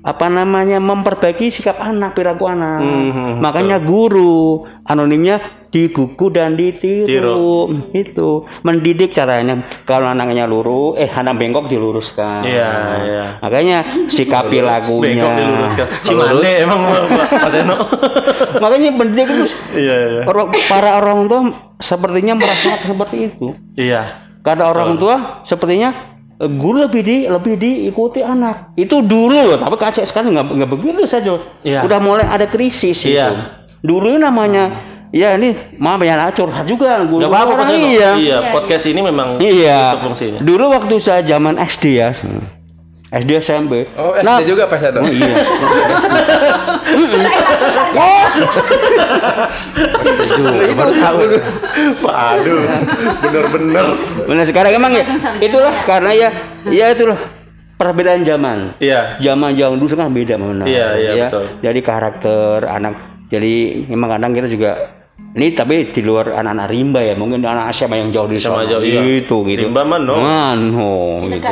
Speaker 4: apa namanya memperbaiki sikap anak perilaku anak
Speaker 1: Hmm,
Speaker 4: makanya guru anonimnya di buku dan ditiru
Speaker 1: Tiru.
Speaker 4: itu mendidik caranya kalau anaknya lurus eh anak bengkok diluruskan
Speaker 1: Iya, iya.
Speaker 4: makanya sikapi lagunya
Speaker 1: Bengkok diluruskan. Cimande emang Pak Pak Seno.
Speaker 4: makanya pendidik itu
Speaker 1: Iya, iya.
Speaker 4: orang, para orang tua sepertinya merasa seperti itu
Speaker 1: Iya.
Speaker 4: karena orang tua sepertinya eh, guru lebih di lebih diikuti anak itu dulu loh tapi kacau sekarang nggak nggak begitu saja
Speaker 1: Iya.
Speaker 4: udah mulai ada krisis
Speaker 1: Iya.
Speaker 4: itu dulu namanya ya ini maaf ya curhat juga guru
Speaker 1: Gak apa-apa
Speaker 4: orang iya
Speaker 1: Iya, podcast ini memang
Speaker 4: iya
Speaker 1: itu fungsinya.
Speaker 4: dulu waktu saya zaman SD ya SD SMP
Speaker 2: Oh, SD
Speaker 4: Nah,
Speaker 2: juga Pak Seno.
Speaker 4: oh, iya
Speaker 2: Baru tahu.
Speaker 1: Adul. Bener-bener.
Speaker 4: Benar sekarang emang ya itulah karena ya ya itulah perbedaan zaman.
Speaker 1: Iya.
Speaker 4: Zaman zaman dulu kan beda mana.
Speaker 1: Iya, iya,
Speaker 4: ya.
Speaker 1: betul.
Speaker 4: Jadi karakter anak jadi memang kadang kita juga ini tapi di luar anak-anak rimba ya mungkin anak SMA yang jauh di sana
Speaker 1: jauh, iya.
Speaker 4: gitu gitu.
Speaker 1: Rimba mah no.
Speaker 4: Man, oh, gitu.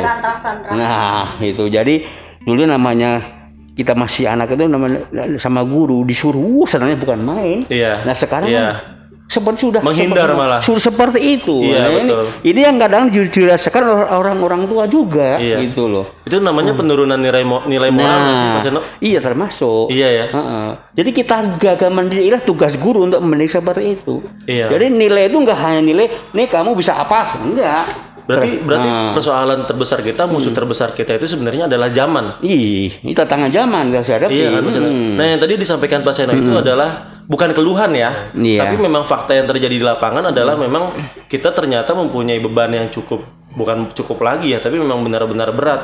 Speaker 4: Nah itu jadi dulu namanya kita masih anak itu namanya sama guru disuruh uh, senangnya bukan main.
Speaker 1: Iya.
Speaker 4: Nah sekarang
Speaker 1: Iya.
Speaker 4: Seperti sudah
Speaker 1: Menghindar
Speaker 4: seperti,
Speaker 1: malah.
Speaker 4: sudah seperti itu.
Speaker 1: Iya,
Speaker 4: Nah, ini,
Speaker 1: betul.
Speaker 4: ini yang kadang dirasakan oleh orang-orang tua juga
Speaker 1: Iya.
Speaker 4: gitu loh.
Speaker 1: Itu namanya penurunan nilai mo- nilai moral nggak sih,
Speaker 4: iya termasuk.
Speaker 1: Iya ya.
Speaker 4: Heeh. Jadi kita gagal mendidik lah tugas guru untuk mendidik seperti itu.
Speaker 1: Iya.
Speaker 4: Jadi nilai itu enggak hanya nilai, nih kamu bisa apa? Enggak.
Speaker 1: Berarti berarti
Speaker 4: Nah.
Speaker 1: persoalan terbesar kita, musuh terbesar kita itu sebenarnya adalah zaman.
Speaker 4: Ih, ini tantangan zaman yang saya hadapi.
Speaker 1: Iya kan?
Speaker 4: Hmm.
Speaker 1: Nah yang tadi disampaikan Pak Seno itu adalah bukan keluhan ya,
Speaker 4: Iya.
Speaker 1: tapi memang fakta yang terjadi di lapangan adalah memang kita ternyata mempunyai beban yang cukup bukan cukup lagi ya, tapi memang benar-benar berat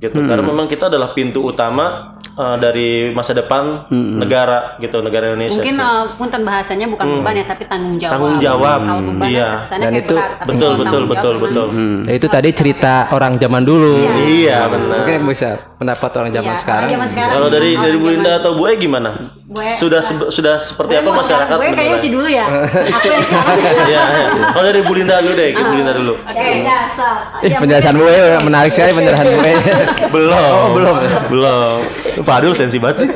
Speaker 1: gitu. Karena memang kita adalah pintu utama uh, dari masa depan negara gitu, negara Indonesia.
Speaker 3: Mungkin eh, punten bahasanya bukan beban ya tapi tanggung jawab.
Speaker 1: Tanggung jawab,
Speaker 3: Kalau beban
Speaker 1: iya.
Speaker 2: Dan
Speaker 3: kayak
Speaker 2: itu
Speaker 3: berat, tapi
Speaker 1: betul betul betul
Speaker 3: jawab
Speaker 1: betul.
Speaker 3: memang-
Speaker 2: Nah, itu tadi cerita orang zaman dulu.
Speaker 1: Iya benar.
Speaker 2: Mungkin bisa pendapat orang zaman
Speaker 3: Iya,
Speaker 2: sekarang.
Speaker 3: orang zaman sekarang.
Speaker 1: Kalau dari dari Bu Linda atau Bu E gimana?
Speaker 3: Bu E,
Speaker 1: Sudah se- sudah seperti apa
Speaker 3: Gue mau
Speaker 1: masyarakat?
Speaker 3: gue kayaknya masih dulu ya. Aku yang sekarang.
Speaker 1: Iya, iya. Kalau dari Bu Linda dulu deh, Bu Linda dulu.
Speaker 3: Oke.
Speaker 5: dasar.
Speaker 2: Ih, penjelasan gue menarik sekali penjelasan gue.
Speaker 1: Belum. belum. Belum. Pak Adul sensi banget sih.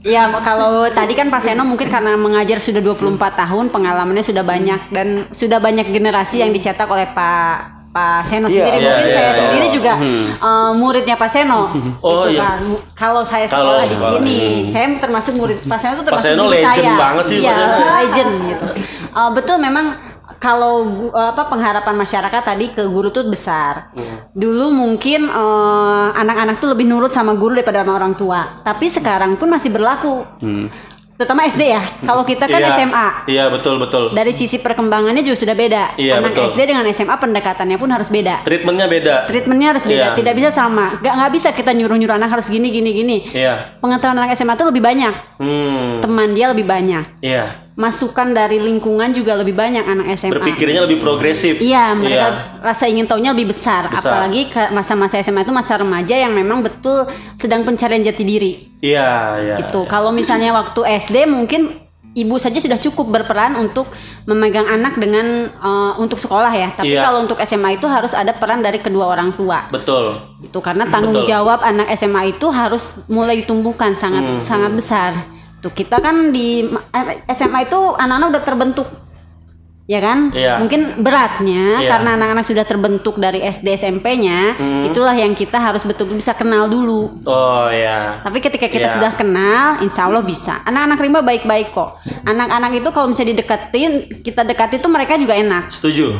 Speaker 3: Ya kalau tadi kan Pak Seno mungkin karena mengajar sudah 24 tahun pengalamannya sudah banyak dan sudah banyak generasi yang dicetak oleh Pak Pak Seno
Speaker 4: Iya,
Speaker 3: sendiri
Speaker 1: iya,
Speaker 3: mungkin
Speaker 1: iya,
Speaker 3: saya
Speaker 1: iya.
Speaker 3: sendiri juga eh, muridnya Pak Seno
Speaker 1: Oh,
Speaker 3: Gitu
Speaker 1: iya.
Speaker 3: kan. kalau saya
Speaker 1: Kalau
Speaker 3: sekolah di
Speaker 1: sekolah.
Speaker 3: sini saya termasuk murid Pak Seno itu
Speaker 1: Pak
Speaker 3: termasuk
Speaker 1: Seno
Speaker 3: guru
Speaker 1: legend
Speaker 3: saya
Speaker 1: banget sih,
Speaker 3: iya
Speaker 1: Pak Seno.
Speaker 3: legend gitu Eh, betul memang kalau apa pengharapan masyarakat tadi ke guru tuh besar.
Speaker 1: Iya.
Speaker 3: Dulu mungkin eh, anak-anak tuh lebih nurut sama guru daripada sama orang tua. Tapi sekarang pun masih berlaku. Terutama SD ya. Kalau kita kan
Speaker 1: Iya.
Speaker 3: SMA.
Speaker 1: Iya, betul betul.
Speaker 3: Dari sisi perkembangannya juga sudah beda.
Speaker 1: Iya,
Speaker 3: Anak
Speaker 1: betul.
Speaker 3: SD dengan SMA pendekatannya pun harus beda.
Speaker 1: Treatmentnya beda.
Speaker 3: Treatmentnya harus beda,
Speaker 1: Iya.
Speaker 3: tidak bisa sama. Gak nggak bisa kita nyuruh-nyuruh anak harus gini gini gini.
Speaker 1: Iya.
Speaker 3: Pengetahuan anak SMA itu lebih banyak,
Speaker 1: Hmm.
Speaker 3: teman dia lebih banyak,
Speaker 1: Iya.
Speaker 3: Masukan dari lingkungan juga lebih banyak anak SMA.
Speaker 1: Berpikirnya lebih progresif.
Speaker 3: Iya, mereka
Speaker 1: Iya.
Speaker 3: rasa ingin tahunya lebih besar.
Speaker 1: Besar.
Speaker 3: Apalagi ke masa-masa SMA itu masa remaja yang memang betul sedang pencarian jati diri.
Speaker 1: Iya, iya.
Speaker 3: Itu kalau misalnya waktu SD mungkin ibu saja sudah cukup berperan untuk memegang anak dengan eh, untuk sekolah ya. Tapi
Speaker 1: Iya.
Speaker 3: kalau untuk SMA itu harus ada peran dari kedua orang tua.
Speaker 1: Betul.
Speaker 3: Itu karena tanggung
Speaker 1: Betul.
Speaker 3: jawab anak SMA itu harus mulai ditumbuhkan sangat
Speaker 1: Hmm,
Speaker 3: sangat besar. Tuh kita kan di eh, SMA itu anak-anak udah terbentuk. Ya kan?
Speaker 1: Iya.
Speaker 3: Mungkin beratnya
Speaker 1: Iya.
Speaker 3: karena anak-anak sudah terbentuk dari SD SMP-nya,
Speaker 1: Hmm.
Speaker 3: itulah yang kita harus betul-betul bisa kenal dulu.
Speaker 1: Oh, ya.
Speaker 3: Tapi ketika kita
Speaker 1: Iya.
Speaker 3: sudah kenal, insya Allah bisa. Anak-anak rimba baik-baik kok. Anak-anak itu kalau misalnya dideketin, kita dekati itu mereka juga enak.
Speaker 1: Setuju.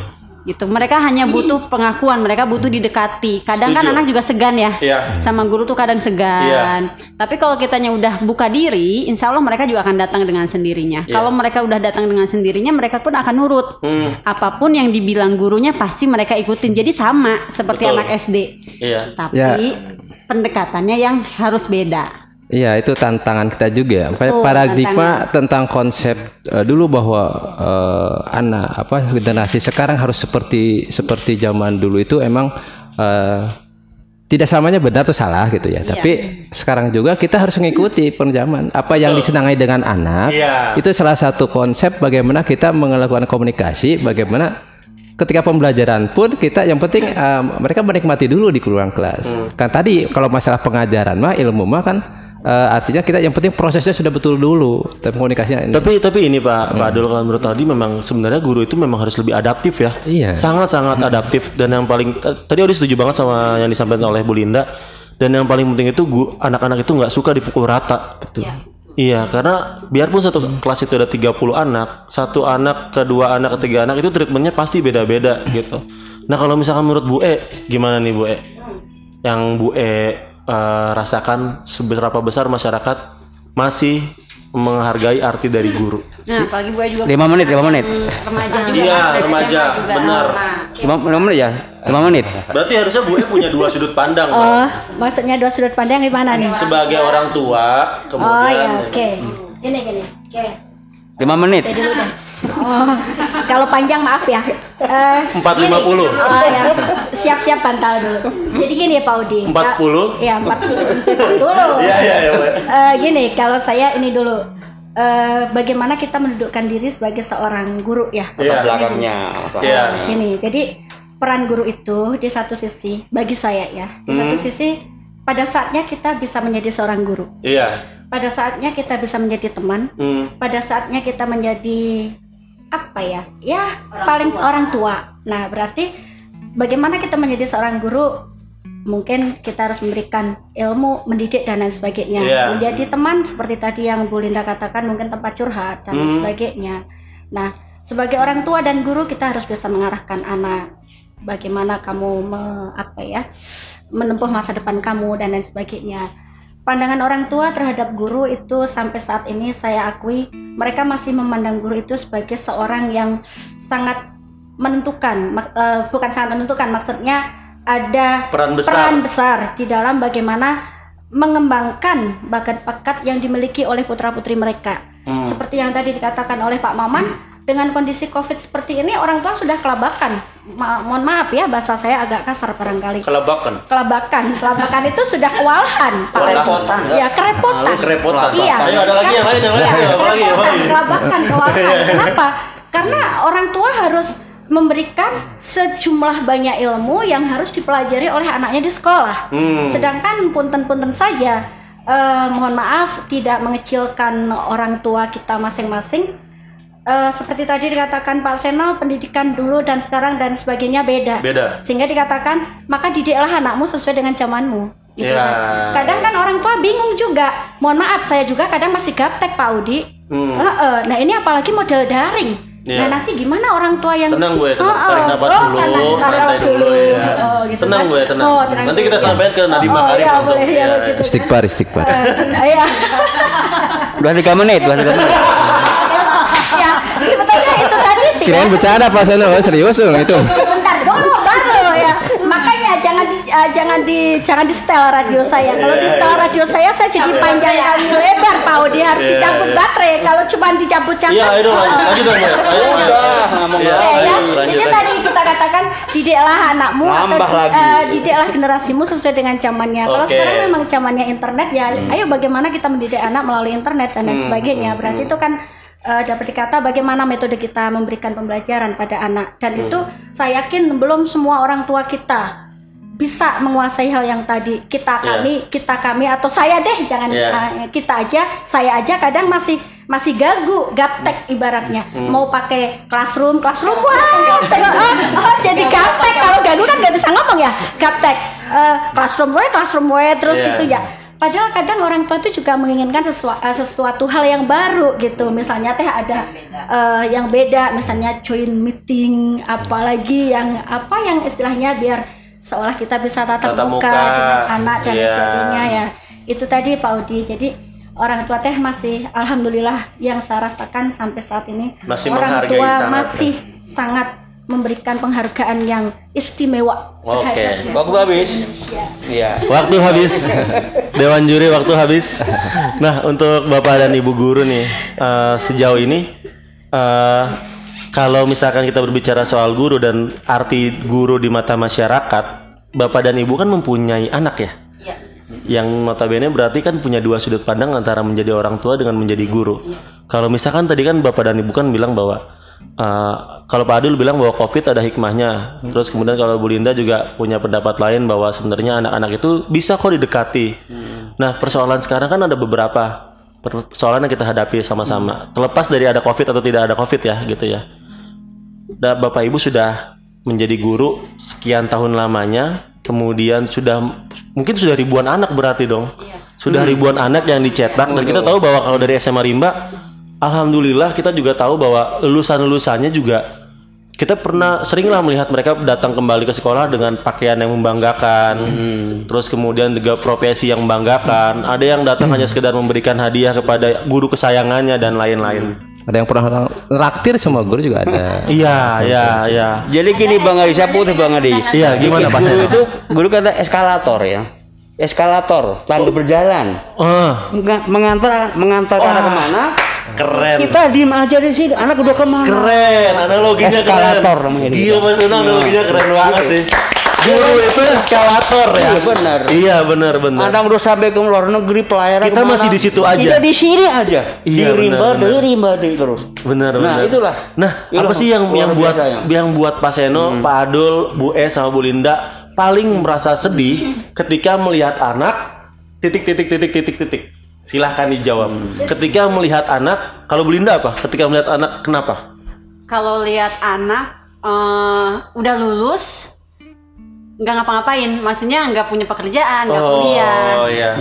Speaker 3: Gitu. Mereka hanya butuh pengakuan, mereka butuh didekati. Kadang kan
Speaker 1: Setuju.
Speaker 3: anak juga segan ya.
Speaker 1: Iya.
Speaker 3: Sama guru tuh kadang segan. Tapi kalau kitanya udah buka diri, insya Allah mereka juga akan datang dengan sendirinya.
Speaker 1: Iya.
Speaker 3: Kalau mereka udah datang dengan sendirinya, mereka pun akan nurut.
Speaker 1: Hmm.
Speaker 3: Apa pun yang dibilang gurunya pasti mereka ikutin. Jadi sama seperti
Speaker 1: Betul.
Speaker 3: anak SD.
Speaker 1: Iya.
Speaker 3: Tapi
Speaker 2: Ya.
Speaker 3: pendekatannya yang harus beda.
Speaker 2: Iya itu tantangan kita juga. Makanya
Speaker 3: Betul,
Speaker 2: paradigma tentang konsep eh, dulu bahwa eh, anak apa generasi sekarang harus seperti seperti zaman dulu itu emang eh, tidak samanya benar atau salah gitu ya. Tapi sekarang juga kita harus mengikuti penjaman. Apa yang disenangi dengan anak
Speaker 1: Iya.
Speaker 2: itu salah satu konsep bagaimana kita melakukan komunikasi, bagaimana ketika pembelajaran pun kita yang penting eh, mereka menikmati dulu di ruang kelas. Kan tadi kalau masalah pengajaran mah ilmu mah kan eh, artinya kita yang penting prosesnya sudah betul dulu dan komunikasinya ini.
Speaker 1: Tapi tapi ini Pak Pak Adul kalau menurut tadi memang sebenarnya guru itu memang harus lebih adaptif ya.
Speaker 2: Iya.
Speaker 1: Sangat-sangat adaptif dan yang paling t- tadi Odi setuju banget sama yang disampaikan oleh Bu Linda dan yang paling penting itu gu- anak-anak itu nggak suka dipukul rata. Betul. Iya, karena biarpun satu kelas itu ada 30 anak, satu anak, kedua anak, ketiga anak itu treatmentnya pasti beda-beda gitu. Nah kalau misalkan menurut Bu E, gimana nih Bu E? Yang Bu E eh, rasakan seberapa besar masyarakat masih menghargai arti dari guru?
Speaker 3: Nah, apalagi gue juga
Speaker 4: Lima menit, lima menit.
Speaker 3: Hmm, remaja juga.
Speaker 1: Iya,
Speaker 3: kan,
Speaker 1: remaja, benar.
Speaker 3: Nah,
Speaker 4: Lima, lima menit ya? Lima menit.
Speaker 1: Berarti harusnya Bu E punya dua sudut pandang.
Speaker 5: Oh, maksudnya dua sudut pandang gimana nih?
Speaker 1: Sebagai orang tua,
Speaker 5: Oh
Speaker 1: kemudian
Speaker 5: ya, oke. Gini gini. Oke.
Speaker 4: Lima menit.
Speaker 5: Oke dulu deh. Oh, kalau panjang maaf ya. Eh,
Speaker 1: 450.
Speaker 5: gini. Oh ya, siap-siap bantal dulu. Jadi gini ya Pak Udi.
Speaker 1: 410?
Speaker 5: Iya, 410 dulu.
Speaker 1: Iya, iya, iya.
Speaker 5: Eh, gini, kalau saya ini dulu. Eh, bagaimana kita mendudukkan diri sebagai seorang guru ya?
Speaker 1: Iya.
Speaker 4: Belakangnya.
Speaker 1: Iya.
Speaker 5: Gini, jadi peran guru itu di satu sisi bagi saya ya, di satu sisi pada saatnya kita bisa menjadi seorang guru.
Speaker 1: Iya.
Speaker 5: Pada saatnya kita bisa menjadi teman,
Speaker 1: Hmm.
Speaker 5: pada saatnya kita menjadi apa ya? Ya paling orang tua. Nah berarti bagaimana kita menjadi seorang guru? Mungkin kita harus memberikan ilmu, mendidik dan lain sebagainya.
Speaker 1: Iya.
Speaker 5: Menjadi teman seperti tadi yang Bu Linda katakan mungkin tempat curhat dan lain
Speaker 1: Hmm.
Speaker 5: sebagainya. Nah sebagai orang tua dan guru kita harus bisa mengarahkan anak. Bagaimana kamu me- apa ya menempuh masa depan kamu dan lain sebagainya. Pandangan orang tua terhadap guru itu sampai saat ini saya akui mereka masih memandang guru itu sebagai seorang yang sangat menentukan, eh, bukan sangat menentukan, maksudnya ada
Speaker 1: Peran besar.
Speaker 5: peran besar di dalam bagaimana mengembangkan bakat-bakat yang dimiliki oleh putra-putri mereka.
Speaker 1: Hmm.
Speaker 5: Seperti yang tadi dikatakan oleh Pak Maman, dengan kondisi COVID seperti ini orang tua sudah kelabakan. Ma- mohon maaf ya bahasa saya agak kasar barangkali
Speaker 1: Kelabakan.
Speaker 5: kelabakan kelabakan itu sudah kewalahan Pak.
Speaker 1: Kerepotan.
Speaker 5: ya kerepotan
Speaker 1: Kerepotan.
Speaker 5: iya
Speaker 1: Ayo ada lagi yang lain, yang lain.
Speaker 5: Iya,
Speaker 1: lagi?
Speaker 5: kelabakan kewalahan kenapa karena orang tua harus memberikan sejumlah banyak ilmu yang harus dipelajari oleh anaknya di sekolah
Speaker 1: Hmm.
Speaker 5: sedangkan punten-punten saja eh, mohon maaf tidak mengecilkan orang tua kita masing-masing Eh, seperti tadi dikatakan Pak Seno pendidikan dulu dan sekarang dan sebagainya beda
Speaker 1: Beda.
Speaker 5: sehingga dikatakan maka didiklah anakmu sesuai dengan zamanmu gitu
Speaker 1: Ya.
Speaker 5: kan. kadang kan orang tua bingung juga mohon maaf saya juga kadang masih gaptek Pak Udi
Speaker 1: Hmm.
Speaker 5: Heeh. nah ini apalagi model daring
Speaker 1: Ya.
Speaker 5: nah nanti gimana orang tua yang
Speaker 1: Tenang gue, tenang.
Speaker 5: Heeh.
Speaker 1: Tarik napas
Speaker 5: Oh,
Speaker 1: dulu,
Speaker 5: tarik napas
Speaker 1: dulu, ya.
Speaker 5: Oh, gitu
Speaker 1: Tenang
Speaker 5: kan.
Speaker 1: gue, tenang.
Speaker 5: Oh, tenang
Speaker 1: Nanti kita sampaikan ke Nadiem
Speaker 5: Oh,
Speaker 1: Makarim
Speaker 5: ya,
Speaker 1: langsung.
Speaker 5: boleh ya,
Speaker 1: Ya,
Speaker 5: begitu.
Speaker 2: Istighfar, istighfar.
Speaker 5: Eh, Iya.
Speaker 4: Udah tiga menit, udah tiga menit.
Speaker 5: Ya, sebetulnya itu tadi sih. ya.
Speaker 2: Kirain bercanda Pak Seno, oh, serius dong itu.
Speaker 5: sebentar dulu baru ya makanya jangan di eh, jangan di jangan di setel radio saya kalau di setel radio saya saya jadi panjang kali lebar Pak Udi harus
Speaker 1: Iya,
Speaker 5: dicabut
Speaker 1: iya.
Speaker 5: baterai kalau cuma dicabut casan
Speaker 1: Iya, ayo dong, lanjut dong, Mbak. Ayo,
Speaker 4: ngomong
Speaker 1: Iya,
Speaker 5: Oke ya, jadi tadi kita katakan didiklah anakmu
Speaker 4: Nambah
Speaker 5: atau
Speaker 4: lagi.
Speaker 5: eh, didiklah generasimu sesuai dengan zamannya. Kalau
Speaker 1: Oke. Hmm.
Speaker 5: sekarang memang zamannya internet ya, ayo bagaimana kita mendidik anak melalui internet dan lain sebagainya. Berarti itu kan eh, dapat dikata bagaimana metode kita memberikan pembelajaran pada anak dan
Speaker 1: Hmm.
Speaker 5: itu saya yakin belum semua orang tua kita bisa menguasai hal yang tadi kita
Speaker 1: Iya.
Speaker 5: kami kita kami atau saya deh jangan
Speaker 1: Iya.
Speaker 5: eh, kita aja saya aja kadang masih masih gagu gaptek ibaratnya
Speaker 1: Hmm.
Speaker 5: mau pakai classroom classroom wah oh, oh, jadi gaptek kalau gagu kan nggak bisa ngomong ya gaptek Eh, classroom way classroom way terus
Speaker 1: Iya.
Speaker 5: gitu ya padahal kadang orang tua itu juga menginginkan sesuatu, sesuatu hal yang baru gitu. Misalnya teh ada eh, yang beda. Misalnya join meeting apalagi yang apa yang istilahnya biar seolah kita bisa tatap,
Speaker 1: Tatap
Speaker 5: muka,
Speaker 1: muka,
Speaker 5: dengan anak dan
Speaker 1: iya.
Speaker 5: sebagainya ya. Itu tadi Pak Udi. Jadi orang tua teh masih alhamdulillah yang saya rasakan sampai saat ini
Speaker 1: Masih
Speaker 5: orang tua
Speaker 1: sangat,
Speaker 5: masih sangat memberikan penghargaan yang istimewa
Speaker 1: Oke,
Speaker 5: terhadap
Speaker 4: Waktu habis.
Speaker 5: Indonesia.
Speaker 4: Iya.
Speaker 1: Waktu habis. Dewan juri waktu habis. Nah, untuk Bapak dan Ibu guru nih, eh, sejauh ini eh, kalau misalkan kita berbicara soal guru dan arti guru di mata masyarakat, Bapak dan Ibu kan mempunyai anak ya? Yang notabene berarti kan punya dua sudut pandang antara menjadi orang tua dengan menjadi guru. Kalau misalkan tadi kan Bapak dan Ibu kan bilang bahwa eh, kalau Pak Adul bilang bahwa COVID ada hikmahnya. Terus kemudian kalau Bu Linda juga punya pendapat lain bahwa sebenarnya anak-anak itu bisa kok didekati. Nah, persoalan sekarang kan ada beberapa persoalan yang kita hadapi sama-sama. Terlepas dari ada COVID atau tidak ada COVID ya, gitu ya. Da- Bapak Ibu sudah menjadi guru sekian tahun lamanya, kemudian sudah mungkin sudah ribuan anak berarti dong. Sudah ribuan anak yang dicetak dan kita tahu bahwa kalau dari SMA Rimba alhamdulillah kita juga tahu bahwa lulusan-lulusannya juga kita pernah seringlah melihat mereka datang kembali ke sekolah dengan pakaian yang membanggakan, terus kemudian juga profesi yang membanggakan. Ada yang datang hanya sekedar memberikan hadiah kepada guru kesayangannya dan lain-lain.
Speaker 2: Ada yang pernah raktir sama guru juga ada.
Speaker 1: Iya, iya, iya.
Speaker 4: Jadi gini Bang Adi, saya putus Bang Adi.
Speaker 1: Iya, gimana Pak
Speaker 4: Guru itu guru kata eskalator ya. Eskalator, tanda berjalan.
Speaker 1: Oh,
Speaker 4: Menga- mengantar mengantar anak ke mana?
Speaker 1: keren.
Speaker 4: Kita diem aja di sini. Anak udah ke mana?
Speaker 1: Keren, analoginya
Speaker 4: Eskalator
Speaker 1: keren.
Speaker 4: namanya
Speaker 1: Gila
Speaker 4: dia.
Speaker 1: Mas Unang, analoginya keren banget sih. Guru itu eskalator ya.
Speaker 4: Iya, benar.
Speaker 1: Iya, benar, benar.
Speaker 4: Anak udah sampai ke luar negeri pelayaran.
Speaker 1: Kita
Speaker 4: ke mana.
Speaker 1: masih di situ aja.
Speaker 4: Kita di sini aja.
Speaker 1: Iya,
Speaker 4: di rimba,
Speaker 1: benar, benar.
Speaker 4: di rimba, di terus.
Speaker 1: Benar,
Speaker 4: Nah,
Speaker 1: benar.
Speaker 4: itulah.
Speaker 1: Nah,
Speaker 4: Itulah
Speaker 1: apa sih yang yang buat
Speaker 4: ya.
Speaker 1: yang buat Pak Seno, Pak Adul, Bu E sama Bu Linda paling merasa sedih ketika melihat anak titik titik titik titik titik. Silahkan dijawab. Ketika melihat anak, kalau Bu Linda apa? Ketika melihat anak kenapa?
Speaker 3: kalau lihat anak eh, udah lulus nggak ngapa-ngapain, maksudnya nggak punya pekerjaan, nggak kuliah.
Speaker 1: Oh iya.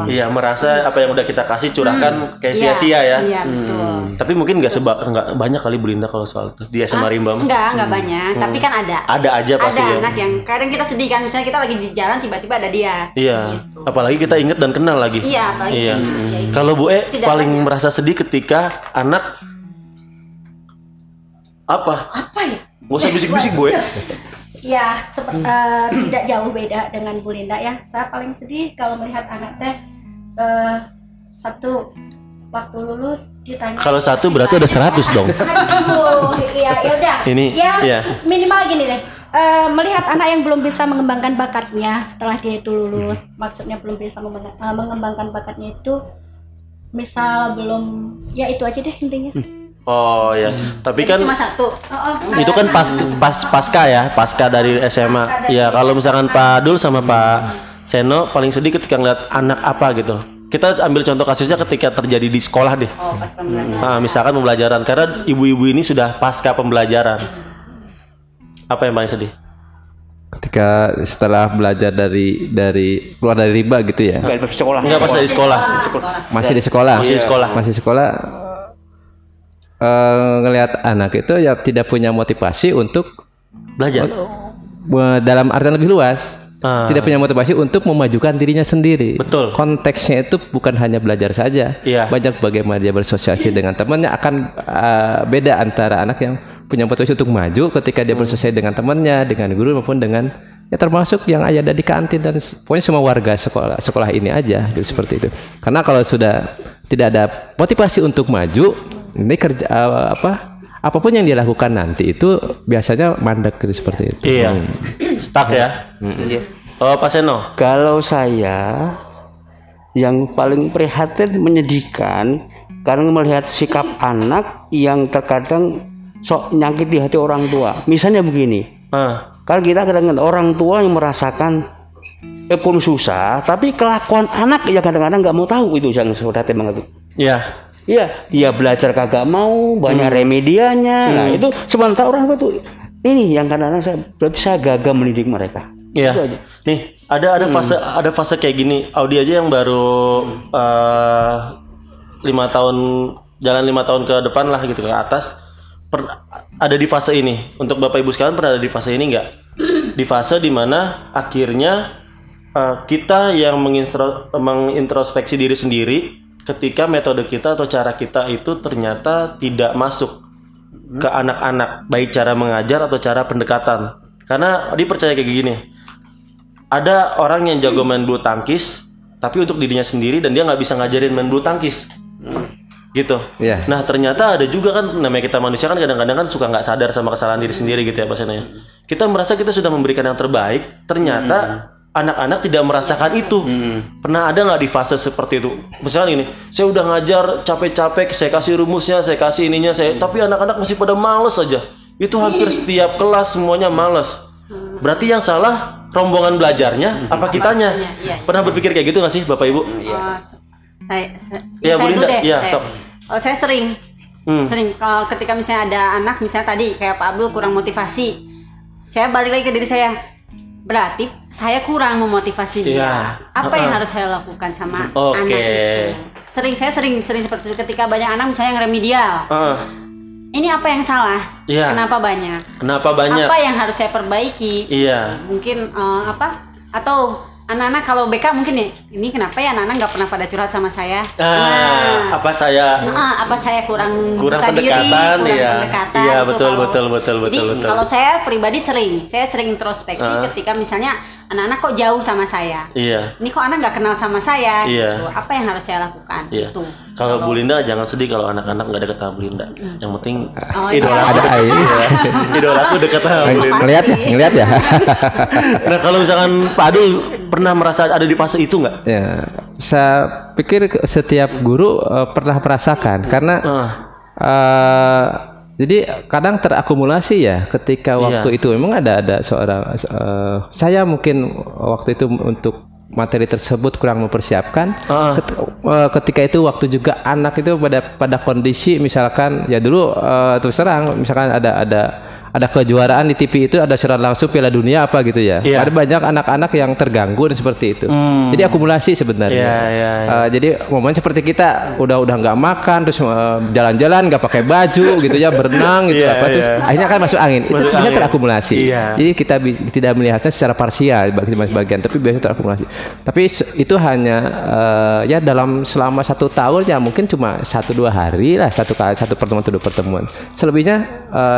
Speaker 1: Iya, merasa apa yang udah kita kasih curahkan kayak
Speaker 3: Iya,
Speaker 1: sia-sia ya.
Speaker 3: Iya betul.
Speaker 1: Tapi mungkin nggak seba nggak banyak kali Belinda kalau soal itu di SMA Rimba. mah.
Speaker 3: Enggak, enggak banyak, tapi kan ada.
Speaker 1: Ada aja pasti
Speaker 3: ada
Speaker 1: ya.
Speaker 3: anak yang kadang kita sedih kan, misalnya kita lagi di jalan tiba-tiba ada dia.
Speaker 1: Iya.
Speaker 3: Gitu.
Speaker 1: Apalagi kita inget dan kenal lagi.
Speaker 3: Iya, apalagi
Speaker 1: Iya.
Speaker 3: ya itu.
Speaker 1: Kalau Bu E
Speaker 3: Tidak
Speaker 1: paling
Speaker 3: banyak.
Speaker 1: merasa sedih ketika anak apa?
Speaker 3: Apa ya?
Speaker 1: Gak usah bisik-bisik Bu E.
Speaker 5: Ya, eh, tidak jauh beda dengan Bu Linda ya. Saya paling sedih kalau melihat anak teh eh, satu waktu lulus ditanya.
Speaker 6: Kalau satu berarti ada 100 dong.
Speaker 5: Aduh, iya, ya udah.
Speaker 1: Ini,
Speaker 5: ya
Speaker 1: iya.
Speaker 5: minimal gini deh. Eh, melihat anak yang belum bisa mengembangkan bakatnya setelah dia itu lulus, maksudnya belum bisa mengembang- eh, mengembangkan bakatnya itu, misal belum, ya itu aja deh intinya.
Speaker 1: Oh ya. Tapi kan
Speaker 3: Jadi cuma satu.
Speaker 5: Oh, oh,
Speaker 1: itu kan pas pas pasca ya, pasca dari SMA. Ya kalau misalkan Pak Dul sama Pak Seno paling sedih ketika ngeliat anak apa gitu. Kita ambil contoh kasusnya ketika terjadi di sekolah deh.
Speaker 3: Oh, pas pembelajaran.
Speaker 1: Nah, misalkan pembelajaran karena ibu-ibu ini sudah pasca pembelajaran. Apa yang paling sedih?
Speaker 2: ketika setelah belajar dari dari keluar dari riba gitu ya
Speaker 4: Balik ke sekolah.
Speaker 1: Enggak pas dari sekolah.
Speaker 2: masih di sekolah
Speaker 1: Masih di sekolah.
Speaker 2: masih sekolah eh, ngelihat anak itu ya tidak punya motivasi untuk
Speaker 1: Belajar.
Speaker 2: eh, dalam artian lebih luas
Speaker 1: Ah.
Speaker 2: tidak punya motivasi untuk memajukan dirinya sendiri
Speaker 1: Betul.
Speaker 2: konteksnya itu bukan hanya belajar saja
Speaker 1: Iya.
Speaker 2: banyak bagaimana dia bersosialisasi dengan temannya akan eh, beda antara anak yang punya motivasi untuk maju ketika dia bersosialisasi dengan temannya dengan guru maupun dengan ya termasuk yang ada di kantin dan pokoknya semua warga sekolah sekolah ini aja gitu, seperti itu karena kalau sudah tidak ada motivasi untuk maju ini kerja eh, apa apa pun yang dia lakukan nanti itu biasanya mandek gitu, seperti itu
Speaker 1: Iya. Stuck ya.
Speaker 4: Iya.
Speaker 1: Oh, Pak Seno.
Speaker 4: Kalau saya yang paling prihatin menyedihkan karena melihat sikap anak yang terkadang sok nyakiti hati orang tua. Misalnya begini,
Speaker 1: Ah.
Speaker 4: kalau kita kadang orang tua yang merasakan ekonomi susah, tapi kelakuan anak ya kadang-kadang nggak mau tahu itu yang prihatin banget tuh.
Speaker 1: Iya.
Speaker 4: Iya, dia belajar kagak mau, banyak remedianya. Nah, itu sementara orang tua tuh ini yang kadang-kadang saya berarti saya gagal mendidik mereka.
Speaker 1: Iya.
Speaker 4: Itu aja.
Speaker 1: Nih, ada ada fase ada fase kayak gini. Audi aja yang baru eh, lima tahun jalan lima tahun ke depan lah gitu ke atas. Per- ada di fase ini. Untuk bapak ibu sekalian pernah ada di fase ini nggak? Di fase di mana akhirnya eh, kita yang mengintrospeksi diri sendiri ketika metode kita atau cara kita itu ternyata tidak masuk ke anak-anak baik cara mengajar atau cara pendekatan. Karena dia percaya kayak gini ada orang yang jago main bulu tangkis tapi untuk dirinya sendiri dan dia nggak bisa ngajarin main bulu tangkis. Gitu.
Speaker 2: Iya.
Speaker 1: nah ternyata ada juga kan namanya kita manusia kan kadang-kadang kan suka nggak sadar sama kesalahan diri sendiri gitu ya Pak Sena ya. Kita merasa kita sudah memberikan yang terbaik ternyata anak-anak tidak merasakan itu. Pernah ada nggak di fase seperti itu? Misalnya ini saya udah ngajar capek-capek saya kasih rumusnya saya kasih ininya saya tapi anak-anak masih pada males aja. Itu hampir setiap kelas semuanya males. Berarti yang salah rombongan belajarnya apa kitanya?
Speaker 3: Iya.
Speaker 1: pernah berpikir kayak gitu nggak sih bapak ibu?
Speaker 3: Oh, se- saya, saya,
Speaker 1: Iya,
Speaker 3: saya dulu
Speaker 1: Linda.
Speaker 3: deh.
Speaker 1: Iya,
Speaker 3: saya, oh, saya sering,
Speaker 1: Hmm.
Speaker 3: sering kalau ketika misalnya ada anak, misalnya tadi kayak Pak Abdul kurang motivasi, saya balik lagi ke diri saya. Berarti saya kurang memotivasi dia.
Speaker 1: Iya.
Speaker 3: Apa yang
Speaker 1: Uh-uh.
Speaker 3: harus saya lakukan sama
Speaker 1: Oke.
Speaker 3: anak itu? Sering saya sering sering seperti itu ketika banyak anak misalnya yang remedial.
Speaker 1: Ah,
Speaker 3: Ini apa yang salah?
Speaker 1: Iya.
Speaker 3: Kenapa banyak?
Speaker 1: kenapa banyak
Speaker 3: Apa yang harus saya perbaiki?
Speaker 1: iya
Speaker 3: mungkin eh, apa atau anak-anak kalau BK mungkin nih ini kenapa ya anak-anak nggak pernah pada curhat sama saya
Speaker 1: ah, apa saya
Speaker 3: Ah, apa saya kurang
Speaker 1: Kurang
Speaker 3: buka diri,
Speaker 1: pendekatan,
Speaker 3: kurang
Speaker 1: iya.
Speaker 3: pendekatan
Speaker 1: Iya,
Speaker 3: gitu
Speaker 1: betul,
Speaker 3: kalau-
Speaker 1: betul, betul,
Speaker 3: Jadi
Speaker 1: betul, betul.
Speaker 3: kalau saya pribadi sering, saya sering introspeksi ketika misalnya anak-anak kok jauh sama saya.
Speaker 1: iya
Speaker 3: Ini kok anak nggak kenal sama saya
Speaker 1: Iya.
Speaker 3: gitu. Apa yang harus saya lakukan?
Speaker 1: Iya.
Speaker 3: Gitu.
Speaker 1: Kalau Bu Linda jangan sedih kalau anak-anak nggak deket sama Bu Linda. Yang penting
Speaker 3: Oh,
Speaker 1: idola
Speaker 3: iya.
Speaker 2: ada air
Speaker 1: idola aku deket sama Bu Linda.
Speaker 2: ngelihat ya ngelihat ya
Speaker 1: Nah kalau misalkan Pak Adul pernah merasa ada di fase itu nggak?
Speaker 2: Ya, saya pikir setiap guru eh, pernah merasakan karena
Speaker 1: Ah.
Speaker 2: eh, jadi kadang terakumulasi ya ketika waktu itu. Memang ada ada seorang eh, saya mungkin waktu itu untuk materi tersebut kurang mempersiapkan.
Speaker 1: Ah.
Speaker 2: ket- eh, ketika itu waktu juga anak itu pada pada kondisi misalkan ya dulu eh, terus terang misalkan ada ada ada kejuaraan di TV itu ada siaran langsung Piala Dunia apa gitu ya
Speaker 1: Iya.
Speaker 2: ada banyak anak-anak yang terganggu dan seperti itu jadi akumulasi sebenarnya
Speaker 1: Iya, iya, iya.
Speaker 2: Eh, jadi momen seperti kita udah udah nggak makan terus eh, jalan-jalan nggak pakai baju gitu ya berenang gitu
Speaker 1: Iya,
Speaker 2: apa terus
Speaker 1: iya.
Speaker 2: akhirnya kan masuk angin itu
Speaker 1: Masuk
Speaker 2: biasanya
Speaker 1: angin.
Speaker 2: terakumulasi
Speaker 1: Iya.
Speaker 2: jadi kita tidak melihatnya secara parsial bagi bagian tapi biasanya terakumulasi tapi itu hanya eh, ya dalam selama satu tahun ya mungkin cuma satu dua hari lah satu kali satu pertemuan atau dua pertemuan selebihnya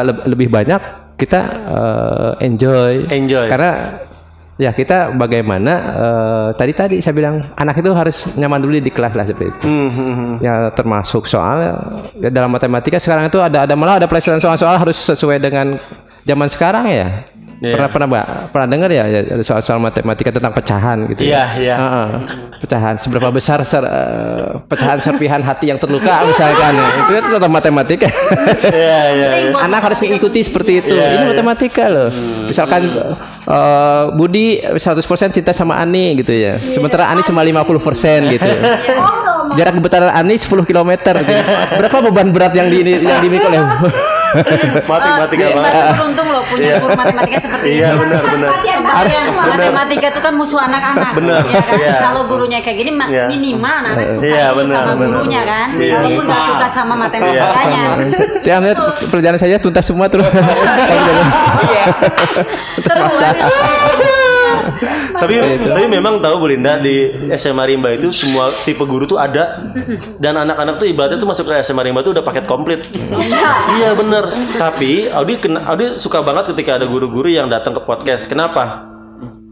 Speaker 2: leb- lebih banyak kita eh, enjoy
Speaker 1: Enjoy.
Speaker 2: karena ya kita bagaimana eh, tadi tadi saya bilang anak itu harus nyaman dulu di kelas lah seperti itu
Speaker 1: Hmm, hmm, hmm.
Speaker 2: ya termasuk soal ya dalam matematika sekarang itu ada ada malah ada pelajaran soal-soal harus sesuai dengan zaman sekarang ya
Speaker 1: Iya.
Speaker 2: pernah pernah Mbak, pernah dengar ya ya, ada soal-soal matematika tentang pecahan gitu
Speaker 1: Iya,
Speaker 2: ya
Speaker 1: iya.
Speaker 2: Heeh. pecahan seberapa besar ser- eh, pecahan serpihan hati yang terluka misalkan ya. itu itu tentang matematika
Speaker 1: Iya, iya. iya.
Speaker 2: anak harus mengikuti seperti itu
Speaker 1: Iya,
Speaker 2: ini
Speaker 1: iya.
Speaker 2: matematika loh misalkan eh, Budi 100% cinta sama Ani gitu ya sementara Ani cuma 50% gitu jarak gebetaran Ani 10 km gitu. berapa beban berat yang di yang dimiliki oleh
Speaker 1: Matematika
Speaker 3: Eh,
Speaker 1: banget.
Speaker 3: Baru beruntung loh punya guru matematika seperti
Speaker 1: Iya,
Speaker 3: ini.
Speaker 1: benar, benar.
Speaker 3: Yang matematika itu kan musuh anak-anak.
Speaker 1: Benar,
Speaker 3: Ya kan?
Speaker 1: iya.
Speaker 3: Kalau gurunya kayak gini
Speaker 1: Iya.
Speaker 3: minimal anak-anak suka
Speaker 1: Iya,
Speaker 3: dulu
Speaker 1: benar,
Speaker 3: sama
Speaker 1: benar.
Speaker 3: gurunya kan.
Speaker 1: Iya.
Speaker 3: Walaupun nggak suka sama matematikanya.
Speaker 2: ya melihat pelajaran saya tuntas semua terus
Speaker 3: Seru kan?
Speaker 1: Tapi tapi memang tahu Bu Linda di SMA Rimba itu semua tipe guru tuh ada. Dan anak-anak tuh ibaratnya tuh masuk ke SMA Rimba tuh udah paket komplit. Iya bener. Tapi Audi kena, Audi suka banget ketika ada guru-guru yang datang ke podcast. Kenapa?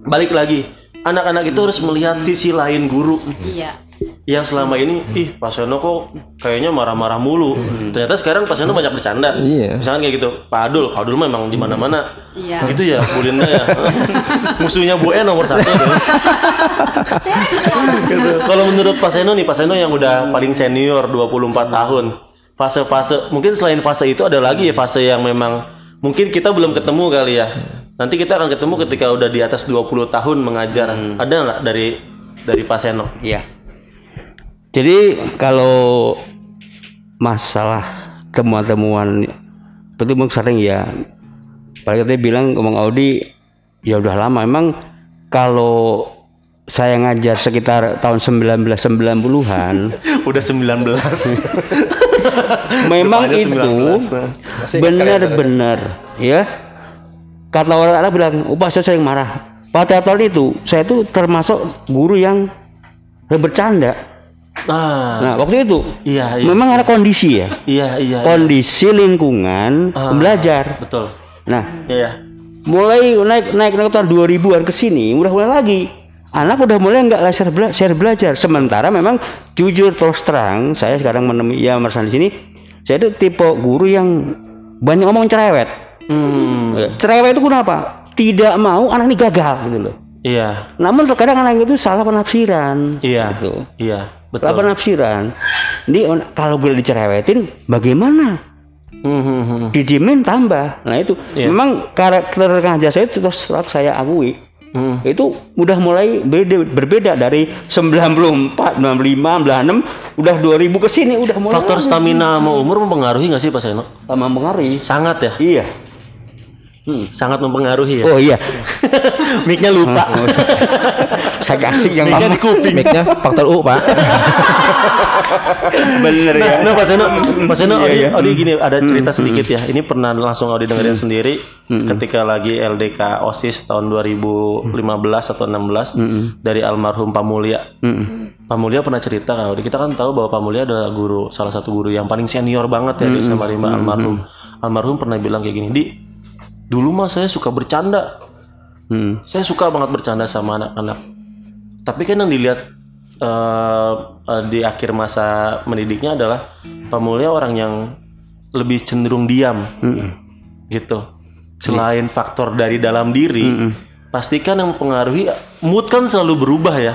Speaker 1: Balik lagi. Anak-anak itu harus melihat sisi lain guru.
Speaker 3: Iya.
Speaker 1: Yang selama ini ih Pak Seno kok kayaknya marah-marah mulu. Ternyata sekarang Pak Seno banyak bercanda.
Speaker 2: Iya.
Speaker 1: misalkan kayak gitu Pak Adul Pak Adul memang di mana-mana.
Speaker 3: Iya.
Speaker 1: gitu ya Bu Linda ya. Musuhnya Bu E nomor satu. Tuh. gitu. kalau menurut Pak Seno nih Pak Seno yang udah paling senior 24 tahun. Fase-fase mungkin selain fase itu ada lagi ya fase yang memang mungkin kita belum ketemu kali ya. Nanti kita akan ketemu ketika udah di atas 20 tahun mengajar. Ada nggak dari dari Pak Seno?
Speaker 4: Iya. Jadi kalau masalah temuan-temuan itu memang sering ya. Paling tadi bilang ngomong Audi ya udah lama. Emang kalau saya ngajar sekitar tahun 1990-an,
Speaker 1: udah 19
Speaker 4: memang
Speaker 1: Depannya
Speaker 4: itu
Speaker 1: 19.
Speaker 4: benar-benar ya. Kata orang-orang bilang, "Oh, Pak, saya sering marah." Pada tahun itu, saya itu termasuk guru yang bercanda.
Speaker 1: Ah
Speaker 4: Nah, waktu itu
Speaker 1: iya iya
Speaker 4: memang ada kondisi ya.
Speaker 1: iya iya
Speaker 4: Kondisi lingkungan
Speaker 1: Ah.
Speaker 4: belajar.
Speaker 1: betul
Speaker 4: Nah,
Speaker 1: iya
Speaker 4: mulai naik naik naik tahun 2000-an ke sini udah mulai lagi. Anak udah mulai nggak share, bela share belajar. Sementara memang jujur terus terang, saya sekarang menemui ya merasa di sini, saya itu tipe guru yang banyak ngomong cerewet.
Speaker 1: hmm
Speaker 4: Ya, Cerewet itu kenapa? Tidak mau anak ini gagal gitu loh.
Speaker 1: iya
Speaker 4: Namun terkadang anak itu salah penafsiran.
Speaker 1: iya
Speaker 4: Gitu.
Speaker 1: iya Betul
Speaker 4: penafsiran. Ini kalau gue dicerewetin, bagaimana?
Speaker 1: Hmm, hmm, hmm.
Speaker 4: Didiemin tambah. Nah itu
Speaker 1: Iya.
Speaker 4: memang karakter ngajar saya itu terus terang saya akui.
Speaker 1: Hmm.
Speaker 4: Itu udah mulai beda, berbeda dari 94, 95, 96, udah 2000 ke sini udah mulai
Speaker 1: faktor stamina sama umur mempengaruhi nggak sih Pak Seno
Speaker 4: sama mengaruhi.
Speaker 1: sangat ya
Speaker 4: Iya.
Speaker 1: Sangat mempengaruhi ya
Speaker 4: Oh iya.
Speaker 1: mic-nya lupa
Speaker 4: saya kasih yang
Speaker 1: mic-nya
Speaker 4: lama.
Speaker 1: di kuping
Speaker 2: mic-nya faktor U pak
Speaker 4: Bener
Speaker 1: Nah,
Speaker 4: ya.
Speaker 1: nah Pak Seno, Pak Seno,
Speaker 4: Iya,
Speaker 1: Odi,
Speaker 4: iya.
Speaker 1: Odi gini ada cerita sedikit ya. Ini pernah langsung Odi dengerin sendiri ketika lagi LDK OSIS tahun 2015 atau 16 dari almarhum Pak Mulya. Pak Mulya pernah cerita kan, Odi. kita kan tahu bahwa Pak Mulya adalah guru salah satu guru yang paling senior banget ya di Samarimba almarhum. Almarhum pernah bilang kayak gini, "Di, dulu mah saya suka bercanda.
Speaker 4: Hmm.
Speaker 1: Saya suka banget bercanda sama anak-anak. Tapi kan yang dilihat eh, eh, di akhir masa mendidiknya adalah Pak Mulya orang yang lebih cenderung diam, gitu. Selain faktor dari dalam diri, pastikan yang mempengaruhi mood kan selalu berubah ya.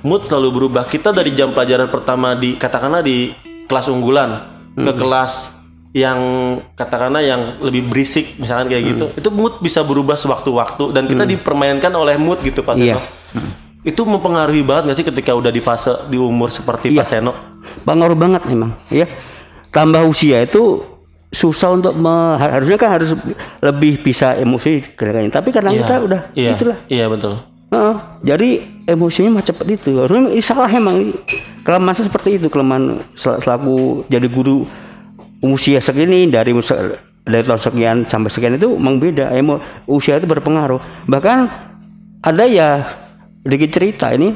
Speaker 1: Mood selalu berubah. Kita dari jam pelajaran pertama di katakanlah di kelas unggulan ke kelas yang katakanlah yang lebih berisik misalkan kayak gitu itu mood bisa berubah sewaktu-waktu dan kita dipermainkan oleh mood gitu Pak
Speaker 4: Iya.
Speaker 1: Seno. Itu mempengaruhi banget nggak sih ketika udah di fase di umur seperti
Speaker 4: Iya.
Speaker 1: Pak Seno?
Speaker 4: pengaruh banget memang ya tambah usia itu susah untuk me- harusnya kan harus lebih bisa emosi gerakannya tapi karena kita udah
Speaker 1: iya,
Speaker 4: itulah
Speaker 1: Iya betul.
Speaker 4: Heeh, jadi emosinya macam seperti itu harusnya salah emang kelemahan seperti itu kelemahan sel- selaku jadi guru usia segini dari dari tahun sekian sampai sekian itu memang beda emo usia itu berpengaruh bahkan ada ya sedikit cerita ini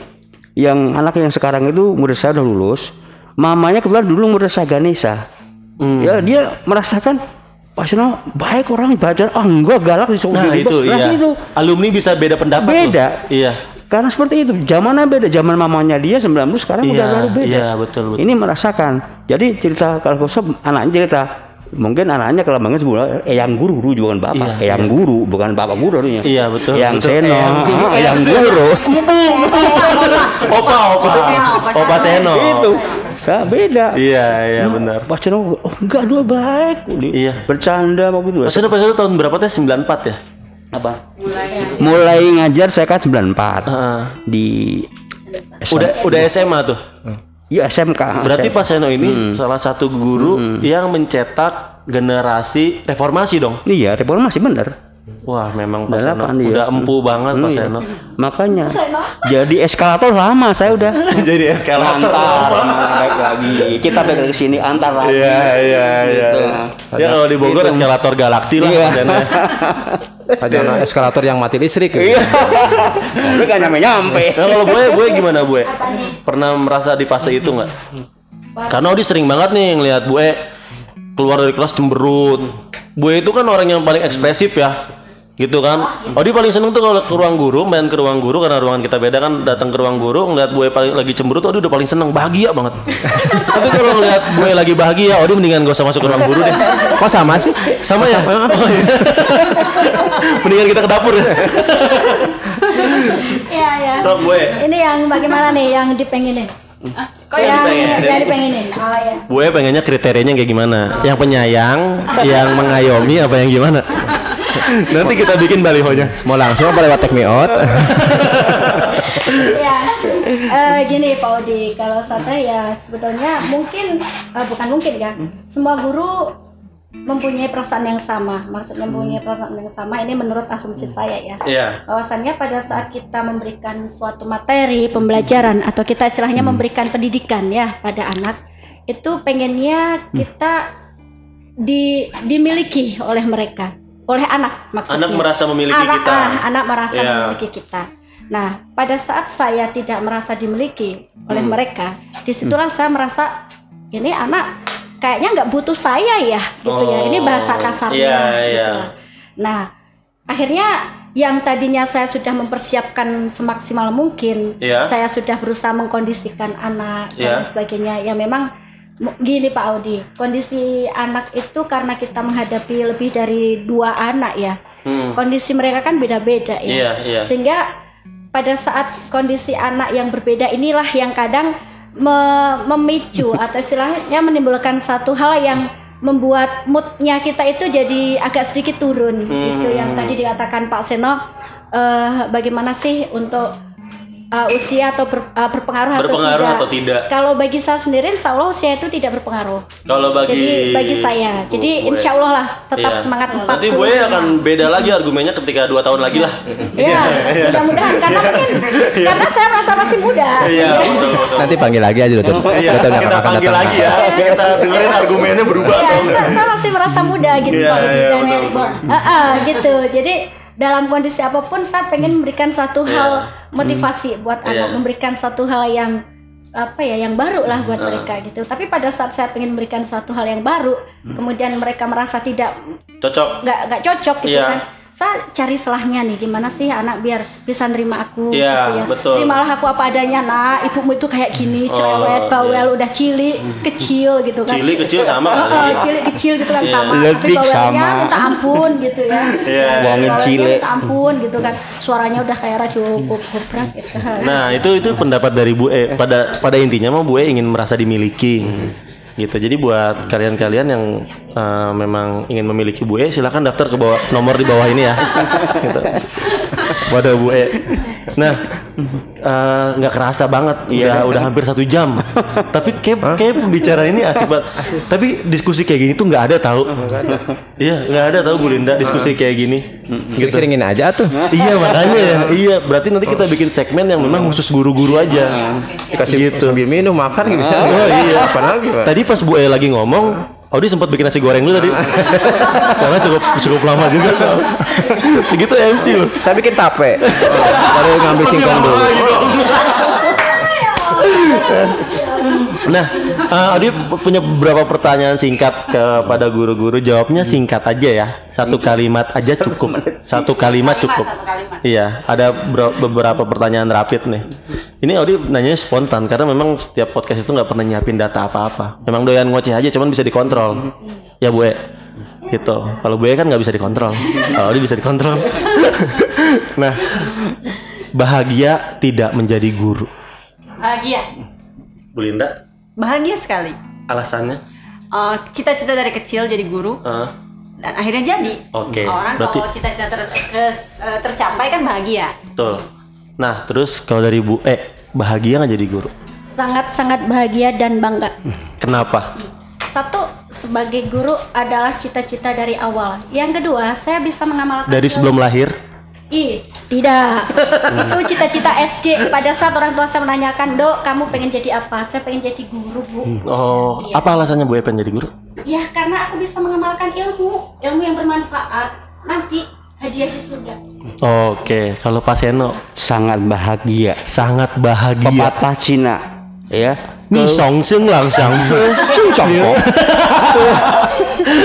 Speaker 4: yang anak yang sekarang itu murid saya udah lulus mamanya kebetulan dulu murid saya Ganesha ya dia merasakan Pak Sino baik orang ibadah ah enggak galak disuruh
Speaker 1: Nah
Speaker 4: jadi-
Speaker 1: itu
Speaker 4: Nah,
Speaker 1: iya.
Speaker 4: itu
Speaker 1: Alumni bisa beda pendapat. loh.
Speaker 4: Beda.
Speaker 1: Iya.
Speaker 4: Karena seperti itu zamannya beda zaman mamanya dia 90 sekarang
Speaker 1: Iya,
Speaker 4: udah baru beda
Speaker 1: iya, betul, betul.
Speaker 4: ini merasakan jadi cerita kalau kosong anaknya cerita mungkin anaknya kalau banget sebulan eh yang guru guru juga bukan bapak
Speaker 1: Iya,
Speaker 4: eh yang guru bukan bapak guru harusnya
Speaker 1: Iya, betul,
Speaker 4: yang
Speaker 1: betul.
Speaker 4: seno
Speaker 1: Eyang guru.
Speaker 4: ah, yang guru
Speaker 1: Opa, opa.
Speaker 3: Seno, Opa
Speaker 1: Opa Seno.
Speaker 4: itu Saya beda
Speaker 1: Iya, iya benar.
Speaker 4: Pas Seno, oh enggak dua baik
Speaker 1: Iya.
Speaker 4: bercanda mau gitu
Speaker 1: Pak Seno Pak Seno tahun berapa teh? 94 ya?
Speaker 4: Apa? Mulai ngajar. Saya kan 94
Speaker 1: Heeh.
Speaker 4: di
Speaker 1: Udah udah SMA tuh.
Speaker 4: ya SMK
Speaker 1: Berarti Pak Seno ini salah satu guru yang mencetak generasi reformasi dong.
Speaker 4: iya reformasi bener
Speaker 1: Wah, memang Pak Seno
Speaker 4: dia.
Speaker 1: udah empu banget Pak
Speaker 4: Iya.
Speaker 1: Seno.
Speaker 4: Makanya jadi eskalator lama saya udah.
Speaker 1: Jadi eskalator.
Speaker 4: antar naik lagi. Kita balik ke sini antar lagi.
Speaker 1: Iya, iya, iya.
Speaker 4: Gitu.
Speaker 1: Ya kalau di Bogor eskalator galaksi lah
Speaker 4: Iya.
Speaker 1: Pak Seno.
Speaker 6: Ada eskalator yang mati listrik.
Speaker 4: Iya. Lu gak nyampe nyampe.
Speaker 1: Nah kalau gue, gue gimana gue? Pernah merasa di fase itu nggak? Karena Odi sering banget nih ngelihat gue keluar dari kelas cemberut. Gue itu kan orang yang paling ekspresif ya, gitu kan. Odi paling seneng tuh kalau ke ruang guru, main ke ruang guru karena ruangan kita beda kan. Datang ke ruang guru ngeliat gue paling lagi cemberut, Odi udah paling seneng, bahagia banget. Tapi kalau ngeliat gue lagi bahagia, Odi mendingan gak usah masuk ke ruang guru deh.
Speaker 6: Kok sama sih?
Speaker 1: Sama ya? Oh, iya. mendingan kita ke dapur ya.
Speaker 5: Iya, ya.
Speaker 1: Sok gue.
Speaker 5: Ini yang bagaimana nih yang dipengenin?
Speaker 3: Kok
Speaker 5: yang, yang dipengenin. Oh ya.
Speaker 1: Gue pengennya kriterianya kayak gimana? Yang penyayang, yang mengayomi, apa yang gimana? Nanti kita bikin balihonya.
Speaker 6: Mau langsung apa lewat take me out?
Speaker 5: ya Eh, gini Pak Odi kalau saya ya sebetulnya mungkin eh, bukan mungkin ya semua guru mempunyai perasaan yang sama. Maksudnya mempunyai perasaan yang sama ini menurut asumsi saya ya.
Speaker 1: Iya.
Speaker 5: bahwasannya pada saat kita memberikan suatu materi pembelajaran atau kita istilahnya memberikan pendidikan ya pada anak itu pengennya kita di dimiliki oleh mereka. Oleh anak maksudnya.
Speaker 1: Anak merasa memiliki
Speaker 5: anak,
Speaker 1: kita.
Speaker 5: ah, anak merasa
Speaker 1: Iya.
Speaker 5: memiliki kita. Nah pada saat saya tidak merasa dimiliki oleh
Speaker 1: Hmm.
Speaker 5: mereka di situlah saya merasa ini anak kayaknya nggak butuh saya ya gitu ya ini bahasa kasarnya
Speaker 1: iya,
Speaker 5: gitu
Speaker 1: iya.
Speaker 5: lah. nah akhirnya yang tadinya saya sudah mempersiapkan semaksimal mungkin
Speaker 1: Iya.
Speaker 5: saya sudah berusaha mengkondisikan anak
Speaker 1: Iya.
Speaker 5: dan lain sebagainya ya memang gini Pak Audi kondisi anak itu karena kita menghadapi lebih dari dua anak ya
Speaker 1: Hmm.
Speaker 5: kondisi mereka kan beda-beda ya
Speaker 1: Iya, iya.
Speaker 5: sehingga pada saat kondisi anak yang berbeda inilah yang kadang me- memicu atau istilahnya menimbulkan satu hal yang membuat moodnya kita itu jadi agak sedikit turun gitu. Yang tadi dikatakan Pak Seno eh, bagaimana sih untuk eh, usia atau ber- eh, berpengaruh,
Speaker 1: Berpengaruh
Speaker 5: atau tidak?
Speaker 1: atau tidak?
Speaker 5: Kalau bagi saya sendiri, insya Allah usia itu tidak berpengaruh.
Speaker 1: Kalau bagi
Speaker 5: Jadi bagi saya,
Speaker 1: Bu-
Speaker 5: jadi insya Allah lah tetap
Speaker 1: Iya.
Speaker 5: semangat 40.
Speaker 1: Nanti gue akan beda lagi argumennya ketika dua tahun lagi lah.
Speaker 5: Ya, mudah-mudahan karena mungkin karena saya merasa masih muda.
Speaker 1: Iya, betul betul.
Speaker 6: Nanti panggil lagi aja tuh.
Speaker 1: Iya, kita panggil lagi ya. Kita dengerin argumennya berubah
Speaker 5: Iya, saya, masih merasa muda gitu
Speaker 1: Iya, iya,
Speaker 5: dan Erick. Ah, ah, gitu. Jadi dalam kondisi apa pun saya pengen memberikan satu hal motivasi buat anak,
Speaker 1: Iya.
Speaker 5: memberikan satu hal yang apa ya yang baru lah buat mereka gitu. Tapi pada saat saya pengen memberikan suatu hal yang baru, kemudian mereka merasa tidak
Speaker 1: Cocok.
Speaker 5: nggak nggak cocok gitu
Speaker 1: Iya.
Speaker 5: kan saya cari selahnya nih gimana sih anak biar bisa nerima aku
Speaker 1: Iya,
Speaker 5: gitu ya
Speaker 1: betul.
Speaker 5: terimalah aku apa adanya nak ibumu itu kayak gini
Speaker 1: Oh,
Speaker 5: cerewet bawel
Speaker 1: iya.
Speaker 5: udah cilik kecil gitu kan
Speaker 1: Cilik kecil sama
Speaker 5: Oh, oh, cilik kecil gitu kan
Speaker 1: Iya.
Speaker 5: sama tapi
Speaker 4: Lebih
Speaker 5: bawelnya
Speaker 4: sama.
Speaker 5: minta ampun gitu ya
Speaker 1: Iya.
Speaker 4: Buangin
Speaker 5: Bawelnya
Speaker 4: cilik.
Speaker 5: minta ampun gitu kan suaranya udah kayak radio gobrak gitu
Speaker 1: Nah, itu itu pendapat dari Bu E. Pada pada intinya mah Bu E ingin merasa dimiliki. Gitu. Jadi buat kalian-kalian yang eh, memang ingin memiliki Bu E, silakan daftar ke bawah nomor di bawah ini ya. gitu. Waduh Bu E. Nah, eh, nggak kerasa banget.
Speaker 4: Iya.
Speaker 1: udah udah hampir satu jam. Tapi kayak kayak pembicaraan ini asik banget. Tapi diskusi kayak gini tuh nggak ada tahu iya nggak ada tahu Bu Linda diskusi kayak gini. Gitu.
Speaker 2: Seringin aja tuh.
Speaker 1: iya makanya. Ya iya berarti nanti kita bikin segmen yang memang khusus guru-guru aja.
Speaker 2: Dikasih
Speaker 1: gitu.
Speaker 2: sambil minum makan bisa.
Speaker 1: Oh iya.
Speaker 2: Apa lagi, Pak?
Speaker 1: Tadi pas Bu E lagi ngomong, Audi sempat bikin nasi goreng dulu tadi. Soalnya cukup cukup lama juga. Segitu MC loh.
Speaker 2: Saya bikin tape. Baru ngambil singkong dulu.
Speaker 1: Nah, eh, Audi punya beberapa pertanyaan singkat kepada guru-guru. Jawabnya singkat aja ya. Satu kalimat aja cukup. Satu kalimat cukup. Iya, ada ber- beberapa pertanyaan rapid nih. Ini Audi nanya spontan karena memang setiap podcast itu nggak pernah nyiapin data apa-apa. Memang doyan ngoceh aja, cuman bisa dikontrol. Ya Bu E. Gitu. Kalau Bu E kan nggak bisa dikontrol. Kalau Audi bisa dikontrol. nah, bahagia tidak menjadi guru.
Speaker 3: Bahagia.
Speaker 1: Bu Linda,
Speaker 3: Bahagia sekali.
Speaker 1: alasannya?
Speaker 3: Eh, cita-cita dari kecil jadi guru
Speaker 1: Eh,
Speaker 3: dan akhirnya jadi.
Speaker 1: Oke,
Speaker 3: Orang
Speaker 1: berarti-
Speaker 3: kalau cita-cita ter- eh, tercapai kan bahagia.
Speaker 1: betul. Nah, terus kalau dari Bu E, bahagia nggak jadi guru?
Speaker 5: Sangat-sangat bahagia dan bangga.
Speaker 1: Kenapa?
Speaker 5: Satu, sebagai guru adalah cita-cita dari awal. Yang kedua, saya bisa mengamalkan
Speaker 1: Dari sebelum lahir?
Speaker 5: Ih, tidak. Itu cita-cita SD. Pada saat orang tua saya menanyakan, "Dok, kamu pengen jadi apa?" Saya pengen jadi guru, Bu.
Speaker 1: Oh,
Speaker 5: Iya.
Speaker 1: apa alasannya Bu E pengen jadi guru?
Speaker 5: Ya, karena aku bisa mengamalkan ilmu, ilmu yang bermanfaat. Nanti hadiah di surga.
Speaker 1: Oke, kalau Pak Seno
Speaker 4: sangat bahagia
Speaker 1: sangat bahagia.
Speaker 4: pepatah Cina ya
Speaker 1: Nih song sing lang sang.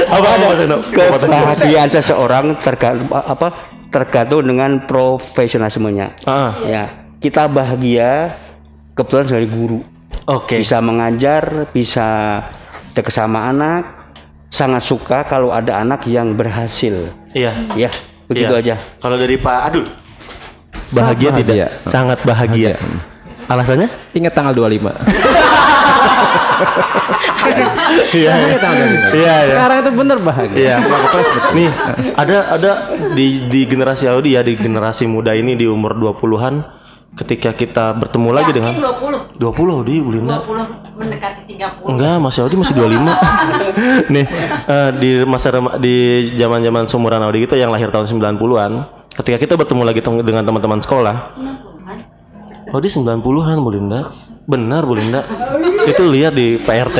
Speaker 1: Apa apa Pak Seno?
Speaker 4: kebahagiaan seseorang tergantung apa tergantung dengan profesionalismenya
Speaker 1: Ah,
Speaker 4: ya kita bahagia kebetulan dari guru
Speaker 1: oke.
Speaker 4: bisa mengajar bisa dekat sama anak sangat suka kalau ada anak yang berhasil
Speaker 1: Iya.
Speaker 4: ya begitu
Speaker 1: Iya.
Speaker 4: aja
Speaker 1: Kalau dari Pak Adul bahagia
Speaker 2: Sangat
Speaker 1: tidak?
Speaker 2: bahagia.
Speaker 1: Sangat bahagia. Alasannya?
Speaker 2: Ingat tanggal 25.
Speaker 1: Iya.
Speaker 2: 25.
Speaker 1: Iya, iya.
Speaker 2: Sekarang itu bener bahagia.
Speaker 1: Iya. Nih, ada ada di di generasi Audi ya, di generasi muda ini di umur 20-an ketika kita bertemu lagi dengan
Speaker 3: Yakin 20.
Speaker 1: 20 Audi Bu Linda.
Speaker 3: 20 mendekati 30.
Speaker 1: Enggak, Mas Audi masih 25. Nih, eh, di masa di zaman-zaman seumuran Audi gitu yang lahir tahun 90-an, ketika kita bertemu lagi dengan teman-teman sekolah, Audi 90-an Bu Linda. Benar Bu Linda. Itu lihat di PRT.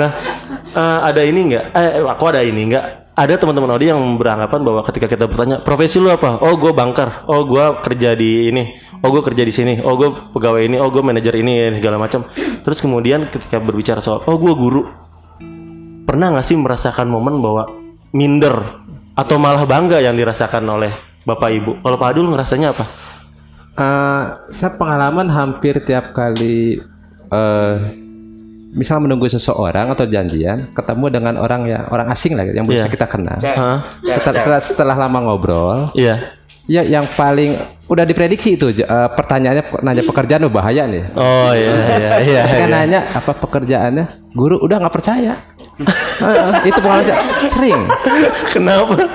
Speaker 1: nah, eh, ada ini enggak? Eh, aku ada ini enggak? Ada teman-teman Audi yang beranggapan bahwa ketika kita bertanya, "Profesi lu apa?" "Oh, gue bangkar." "Oh, gue kerja di ini." "Oh, gue kerja di sini." "Oh, gue pegawai ini." "Oh, gue manajer ini segala macam. Terus kemudian ketika berbicara soal, "Oh, gue guru." Pernah nggak sih merasakan momen bahwa minder atau malah bangga yang dirasakan oleh Bapak Ibu? Kalau Pak Adul ngerasanya apa?
Speaker 2: Eh, saya pengalaman hampir tiap kali eh misal menunggu seseorang atau janjian ketemu dengan orang yang orang asing lah yang bisa
Speaker 1: Iya.
Speaker 2: kita kenal.
Speaker 1: Hah?
Speaker 2: Setelah, setelah, setelah lama ngobrol,
Speaker 1: Iya.
Speaker 2: ya yang paling udah diprediksi itu eh, pertanyaannya nanya pekerjaan oh, bahaya nih.
Speaker 1: Oh iya iya iya.
Speaker 2: Kan
Speaker 1: iya.
Speaker 2: nanya apa pekerjaannya, guru udah nggak percaya. Eh, itu pengalaman saya sering.
Speaker 1: Kenapa?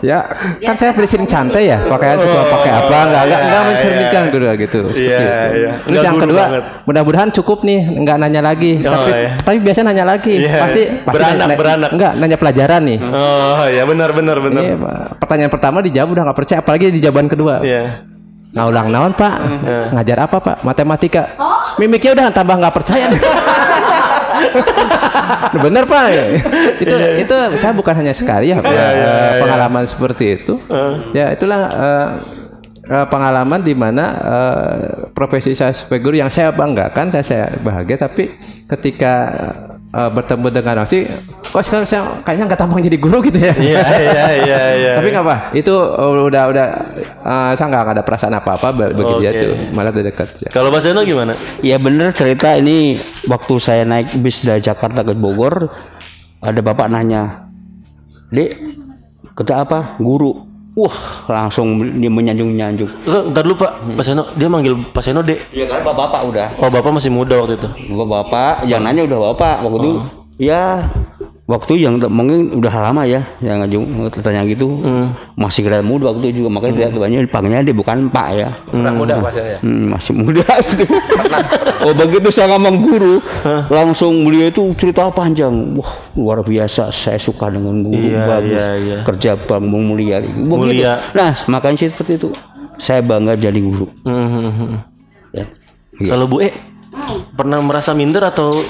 Speaker 2: Ya, kan saya beli sering santai ya, pakaian suka pakai apa, nggak nggak nggak mencerminkan guru gitu. seperti
Speaker 1: Iya,
Speaker 2: itu.
Speaker 1: iya.
Speaker 2: Terus
Speaker 1: Nggak
Speaker 2: yang kedua, mudah-mudahan cukup nih, nggak nanya lagi.
Speaker 1: Oh,
Speaker 2: tapi
Speaker 1: iya.
Speaker 2: tapi biasanya nanya lagi,
Speaker 1: Iya.
Speaker 2: pasti pasti
Speaker 1: Beranak,
Speaker 2: nanya,
Speaker 1: beranak.
Speaker 2: Enggak, nanya pelajaran nih.
Speaker 1: Oh ya benar benar benar.
Speaker 2: Ini pertanyaan pertama dijawab udah nggak percaya, apalagi di jawaban kedua.
Speaker 1: Iya.
Speaker 2: Nah ulang naon pak, ngajar apa pak? Matematika. Mimiknya udah tambah nggak percaya. nih. Bener pak, itu itu saya bukan hanya sekali ya, eh, pengalaman seperti itu. Ya itulah eh, pengalaman di mana eh, profesi saya sebagai guru yang saya banggakan, saya saya bahagia. Tapi ketika eh, bertemu dengan orang sih, kok sekarang saya kayaknya nggak tampang jadi guru gitu ya.
Speaker 1: Iya iya iya iya.
Speaker 2: Tapi nggak apa, itu uh, udah udah uh, saya nggak ada perasaan apa apa bagi dia
Speaker 1: Oke.
Speaker 2: tuh, malah udah dekat. Ya.
Speaker 1: Kalau Mas Eno gimana?
Speaker 4: Ya bener cerita ini waktu saya naik bis dari Jakarta ke Bogor ada bapak nanya, Dek, kerja apa? Guru. Wah langsung dia menyanjung-nyanjung.
Speaker 1: Eh, Ntar dulu Pak, Pak Seno dia manggil Pak Seno Dek.
Speaker 4: Ya kan bapak udah.
Speaker 1: Oh Bapak masih muda waktu itu.
Speaker 4: Bapak yang nanya udah bapak waktu itu. Ya waktu yang mungkin udah lama ya yang ngajung tanya gitu masih kelihatan muda waktu itu juga makanya dia banyak dipanggilnya dia bukan pak ya
Speaker 2: Kurang muda ya.
Speaker 4: Hmm, masih muda gitu. oh begitu saya ngomong guru, langsung beliau itu cerita panjang. Wah luar biasa, saya suka dengan guru
Speaker 1: Iya,
Speaker 4: bagus,
Speaker 1: iya, iya.
Speaker 4: kerja bang mulia. Begitu.
Speaker 1: Mulia.
Speaker 4: Nah makanya sih seperti itu. Saya bangga jadi guru.
Speaker 1: Mhm.
Speaker 4: Ya.
Speaker 1: Kalau Bu E pernah merasa minder atau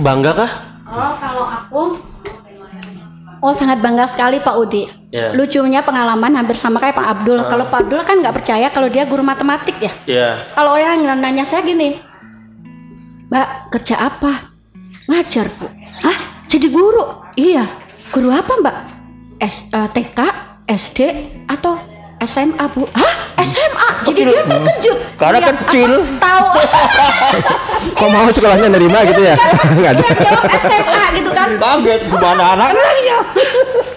Speaker 1: bangga kah?
Speaker 5: Oh, kalau aku Oh sangat bangga sekali Pak Udi.
Speaker 1: Ya.
Speaker 5: Lucunya pengalaman hampir sama kayak Pak Abdul. Kalau Pak Abdul kan nggak percaya kalau dia guru matematik ya.
Speaker 1: Iya.
Speaker 5: Kalau orang yang nanya saya gini, Mbak kerja apa? Ngajar bu. Hah? Jadi guru? Iya. Guru apa Mbak? S, eh, TK, SD, atau SMA bu? Hah? SMA? Jadi dia terkejut.
Speaker 4: Karena
Speaker 5: Dia
Speaker 4: kecil.
Speaker 5: Tahu.
Speaker 6: Kok mau sekolahnya nerima gitu ya? Nggak ada.
Speaker 5: Jawab SMA gitu kan?
Speaker 4: Kaget gimana anak-anaknya?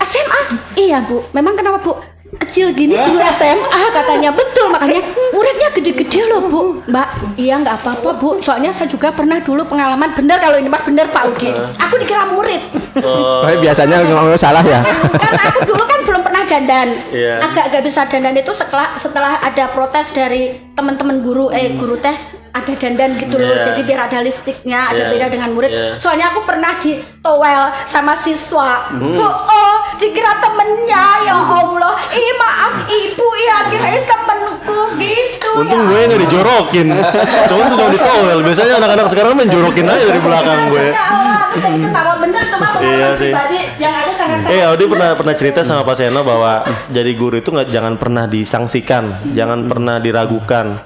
Speaker 5: SMA? Iya bu. Memang kenapa bu? Kecil gini guru SMA katanya. Betul makanya muridnya gede-gede loh bu. Mbak iya nggak apa-apa bu. Soalnya saya juga pernah dulu pengalaman bener kalau ini mah bener Pak Udi. Aku dikira murid.
Speaker 6: Oh, biasanya ngomong salah ya.
Speaker 5: kan aku dulu kan belum pernah dandan.
Speaker 1: Iya.
Speaker 5: agak gak bisa dandan itu setelah setelah ada protes dari teman-teman guru eh guru teh ada dandan gitu loh.
Speaker 1: Iya.
Speaker 5: jadi biar ada lipstiknya ada
Speaker 1: Iya.
Speaker 5: beda dengan murid.
Speaker 1: Iya.
Speaker 5: soalnya aku pernah di towel sama siswa. Oh, oh dikira temennya ya Allah. Ih maaf ibu ya kirain temenku. Gitu
Speaker 1: Untung
Speaker 5: ya
Speaker 1: gue nggak dijorokin. Cuma tuh cuma ditowel. Biasanya anak-anak sekarang main jorokin aja dari belakang gue.
Speaker 5: Ya bener tuh
Speaker 1: Iya sih.
Speaker 5: yang ada sangat-sangat
Speaker 1: Eh, Audi pernah pernah cerita sama Pak Seno bahwa jadi guru itu nggak jangan pernah disangsikan, jangan pernah diragukan.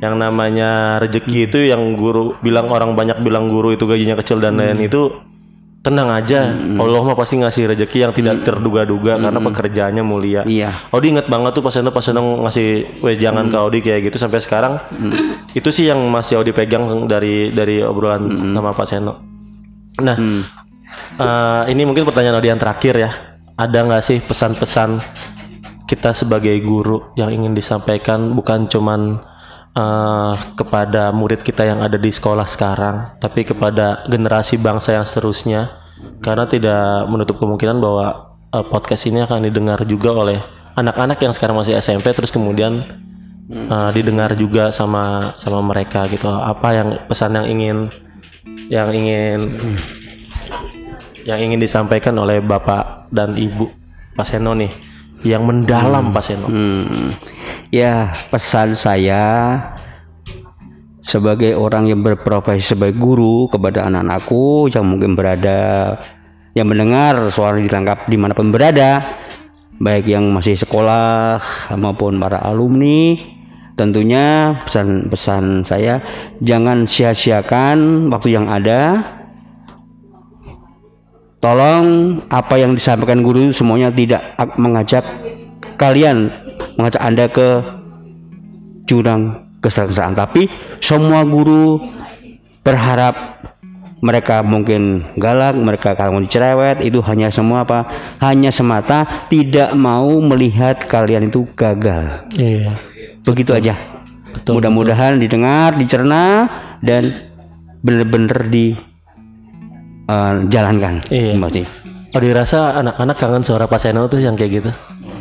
Speaker 1: Yang namanya rezeki itu yang guru bilang orang banyak bilang guru itu gajinya kecil dan lain itu tenang aja. Allah mah pasti ngasih rezeki yang tidak terduga-duga karena pekerjaannya mulia.
Speaker 4: Iya.
Speaker 1: Audi inget banget tuh Pak Seno Pak Seno ngasih wejangan ke Audi kayak gitu sampai sekarang. Itu sih yang masih Audi pegang dari dari obrolan sama Pak Seno. Nah, eh, ini mungkin pertanyaan Audi yang terakhir ya. Ada nggak sih pesan-pesan kita sebagai guru yang ingin disampaikan bukan cuman eh, kepada murid kita yang ada di sekolah sekarang, tapi kepada generasi bangsa yang seterusnya, karena tidak menutup kemungkinan bahwa eh, podcast ini akan didengar juga oleh anak-anak yang sekarang masih SMP, terus kemudian eh, didengar juga sama sama mereka gitu. Apa yang pesan yang ingin yang ingin yang ingin disampaikan oleh Bapak dan Ibu Pak Seno nih yang mendalam Pak Seno.
Speaker 4: Hmm. Ya, pesan saya sebagai orang yang berprofesi sebagai guru kepada anak-anakku yang mungkin berada yang mendengar suara dilengkap di mana pun berada baik yang masih sekolah maupun para alumni tentunya pesan-pesan saya jangan sia-siakan waktu yang ada tolong apa yang disampaikan guru semuanya tidak ak- mengajak kalian mengajak anda ke jurang kesalahan tapi semua guru berharap mereka mungkin galak mereka kalau cerewet itu hanya semua apa? Hanya semata tidak mau melihat kalian itu gagal.
Speaker 1: Iya.
Speaker 4: begitu aja. Mudah-mudahan didengar dicerna dan benar-benar di eh, jalankan
Speaker 1: Iya.
Speaker 4: Kasih.
Speaker 1: Oh dirasa anak-anak kangen suara Pak Seno tuh yang kayak gitu.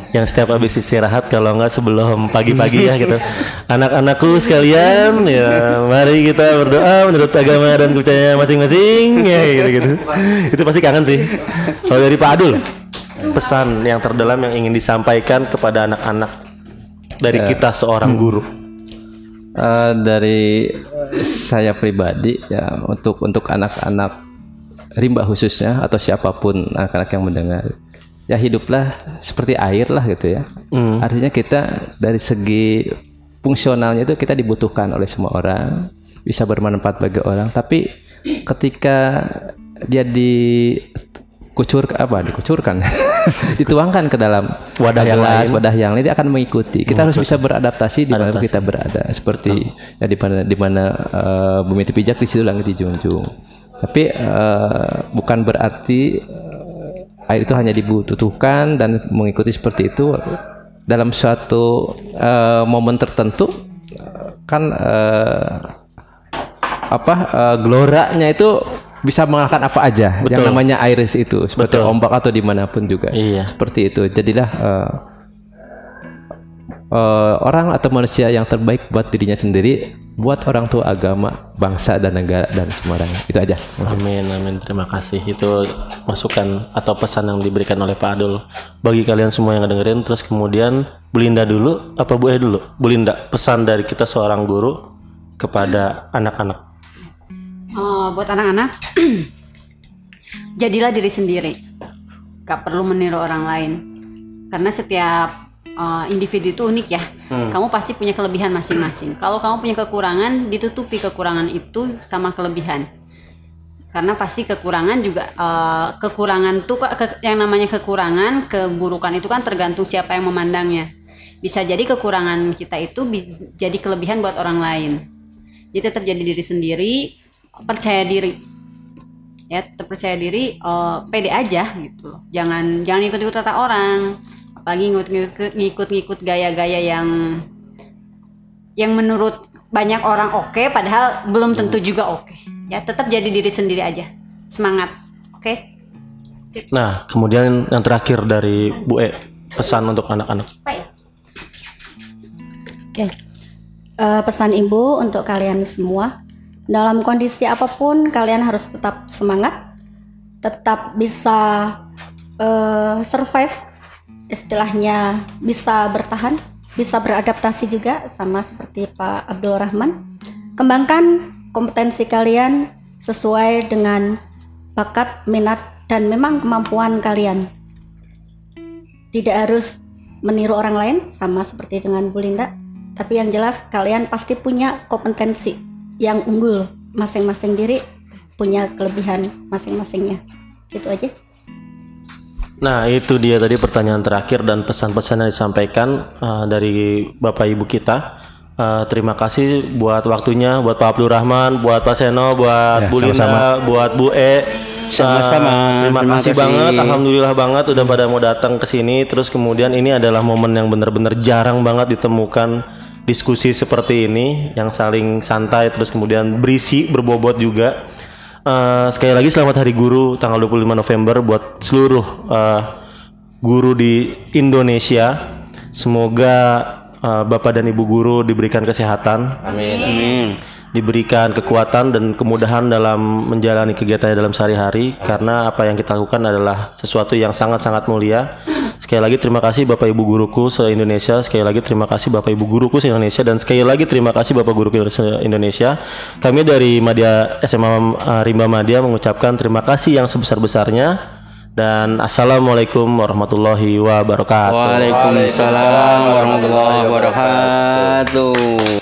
Speaker 1: Yang setiap habis istirahat kalau nggak sebelum pagi-pagi ya gitu. Anak-anakku sekalian ya mari kita berdoa menurut agama dan kepercayaan masing-masing ya gitu gitu. Itu pasti kangen sih. Kalau dari Pak Adul pesan yang terdalam yang ingin disampaikan kepada anak-anak dari kita seorang guru?
Speaker 2: Eh, dari saya pribadi ya untuk untuk anak-anak rimba khususnya atau siapa pun anak-anak yang mendengar. Ya hiduplah seperti air lah gitu ya. Artinya kita dari segi fungsionalnya itu kita dibutuhkan oleh semua orang bisa bermanfaat bagi orang. Tapi ketika dia dikucur apa dikucurkan dituangkan ke dalam
Speaker 1: Wadah yang
Speaker 2: gelas,
Speaker 1: lain.
Speaker 2: wadah yang lain dia akan mengikuti. Kita harus bisa beradaptasi di mana kita berada. Seperti ya di mana di mana eh, bumi itu pijak di situ langit dijunjung tapi eh, bukan berarti eh, air itu hanya dibutuhkan dan mengikuti seperti itu. Dalam suatu eh, momen tertentu kan eh, apa eh, geloranya itu bisa mengalahkan apa aja. Yang namanya air itu seperti
Speaker 1: Betul.
Speaker 2: ombak atau di mana pun juga.
Speaker 1: Iya.
Speaker 2: seperti itu. Jadilah eh, eh, orang atau manusia yang terbaik buat dirinya sendiri buat orang tua agama bangsa dan negara dan semuanya itu aja
Speaker 1: Amin, amin. Terima kasih. Itu masukan atau pesan yang diberikan oleh Pak Adul bagi kalian semua yang ngedengerin. Terus kemudian Bulinda dulu, apa Bu Eh dulu? Bulinda, pesan dari kita seorang guru kepada anak-anak.
Speaker 3: Oh, buat anak-anak, jadilah diri sendiri. Gak perlu meniru orang lain. Karena setiap uh, individu itu unik ya. Kamu pasti punya kelebihan masing-masing. Kalau kamu punya kekurangan, ditutupi kekurangan itu sama kelebihan. Karena pasti kekurangan juga uh, kekurangan tuh ke- yang namanya kekurangan, keburukan itu kan tergantung siapa yang memandangnya. Bisa jadi kekurangan kita itu bi- jadi kelebihan buat orang lain. Jadi tetap jadi diri sendiri, percaya diri. Ya, tetap percaya diri, eh, pede aja gitu. Jangan jangan ikut-ikut kata orang. Apalagi ngikut-ngikut ngikut-ngikut gaya-gaya yang yang menurut banyak orang oke padahal belum tentu juga oke. Ya, tetap jadi diri sendiri aja. Semangat. Oke?
Speaker 1: Nah, kemudian yang terakhir dari Bu E, pesan untuk anak-anak.
Speaker 3: Apa ya?
Speaker 5: Oke. Eh, pesan ibu untuk kalian semua, dalam kondisi apa pun kalian harus tetap semangat, tetap bisa eh, survive, istilahnya bisa bertahan, bisa beradaptasi juga sama seperti Pak Abdul Rahman. Kembangkan kompetensi kalian sesuai dengan bakat, minat, dan memang kemampuan kalian. Tidak harus meniru orang lain sama seperti dengan Bu Linda. Tapi yang jelas kalian pasti punya kompetensi yang unggul. Masing-masing diri punya kelebihan masing-masingnya. Itu aja
Speaker 1: Nah, itu dia tadi pertanyaan terakhir dan pesan-pesan yang disampaikan uh, dari Bapak Ibu kita. Uh, terima kasih buat waktunya, buat Pak Abdul Rahman, buat Pak Seno, buat
Speaker 6: Ya,
Speaker 1: Bu Linda, buat Bu E.
Speaker 4: Sama-sama.
Speaker 1: Uh, terima,
Speaker 4: Terima
Speaker 1: kasih
Speaker 4: kasih.
Speaker 1: banget, alhamdulillah banget udah pada mau datang ke sini. Terus kemudian ini adalah momen yang benar-benar jarang banget ditemukan diskusi seperti ini yang saling santai terus kemudian berisi, berbobot juga. Eh, sekali lagi selamat Hari Guru tanggal 25 November buat seluruh eh, guru di Indonesia. Semoga eh, Bapak dan Ibu guru diberikan kesehatan,
Speaker 4: Amin.
Speaker 1: diberikan kekuatan dan kemudahan dalam menjalani kegiatannya dalam sehari-hari karena apa yang kita lakukan adalah sesuatu yang sangat-sangat mulia. Sekali lagi terima kasih Bapak Ibu guruku se-Indonesia. Sekali lagi terima kasih Bapak Ibu guruku se-Indonesia dan sekali lagi terima kasih Bapak guruku se-Indonesia. Kami dari Madya SMA uh, Rimba Madya mengucapkan terima kasih yang sebesar-besarnya dan assalamualaikum warahmatullahi wabarakatuh.
Speaker 4: Waalaikumsalam warahmatullahi wabarakatuh.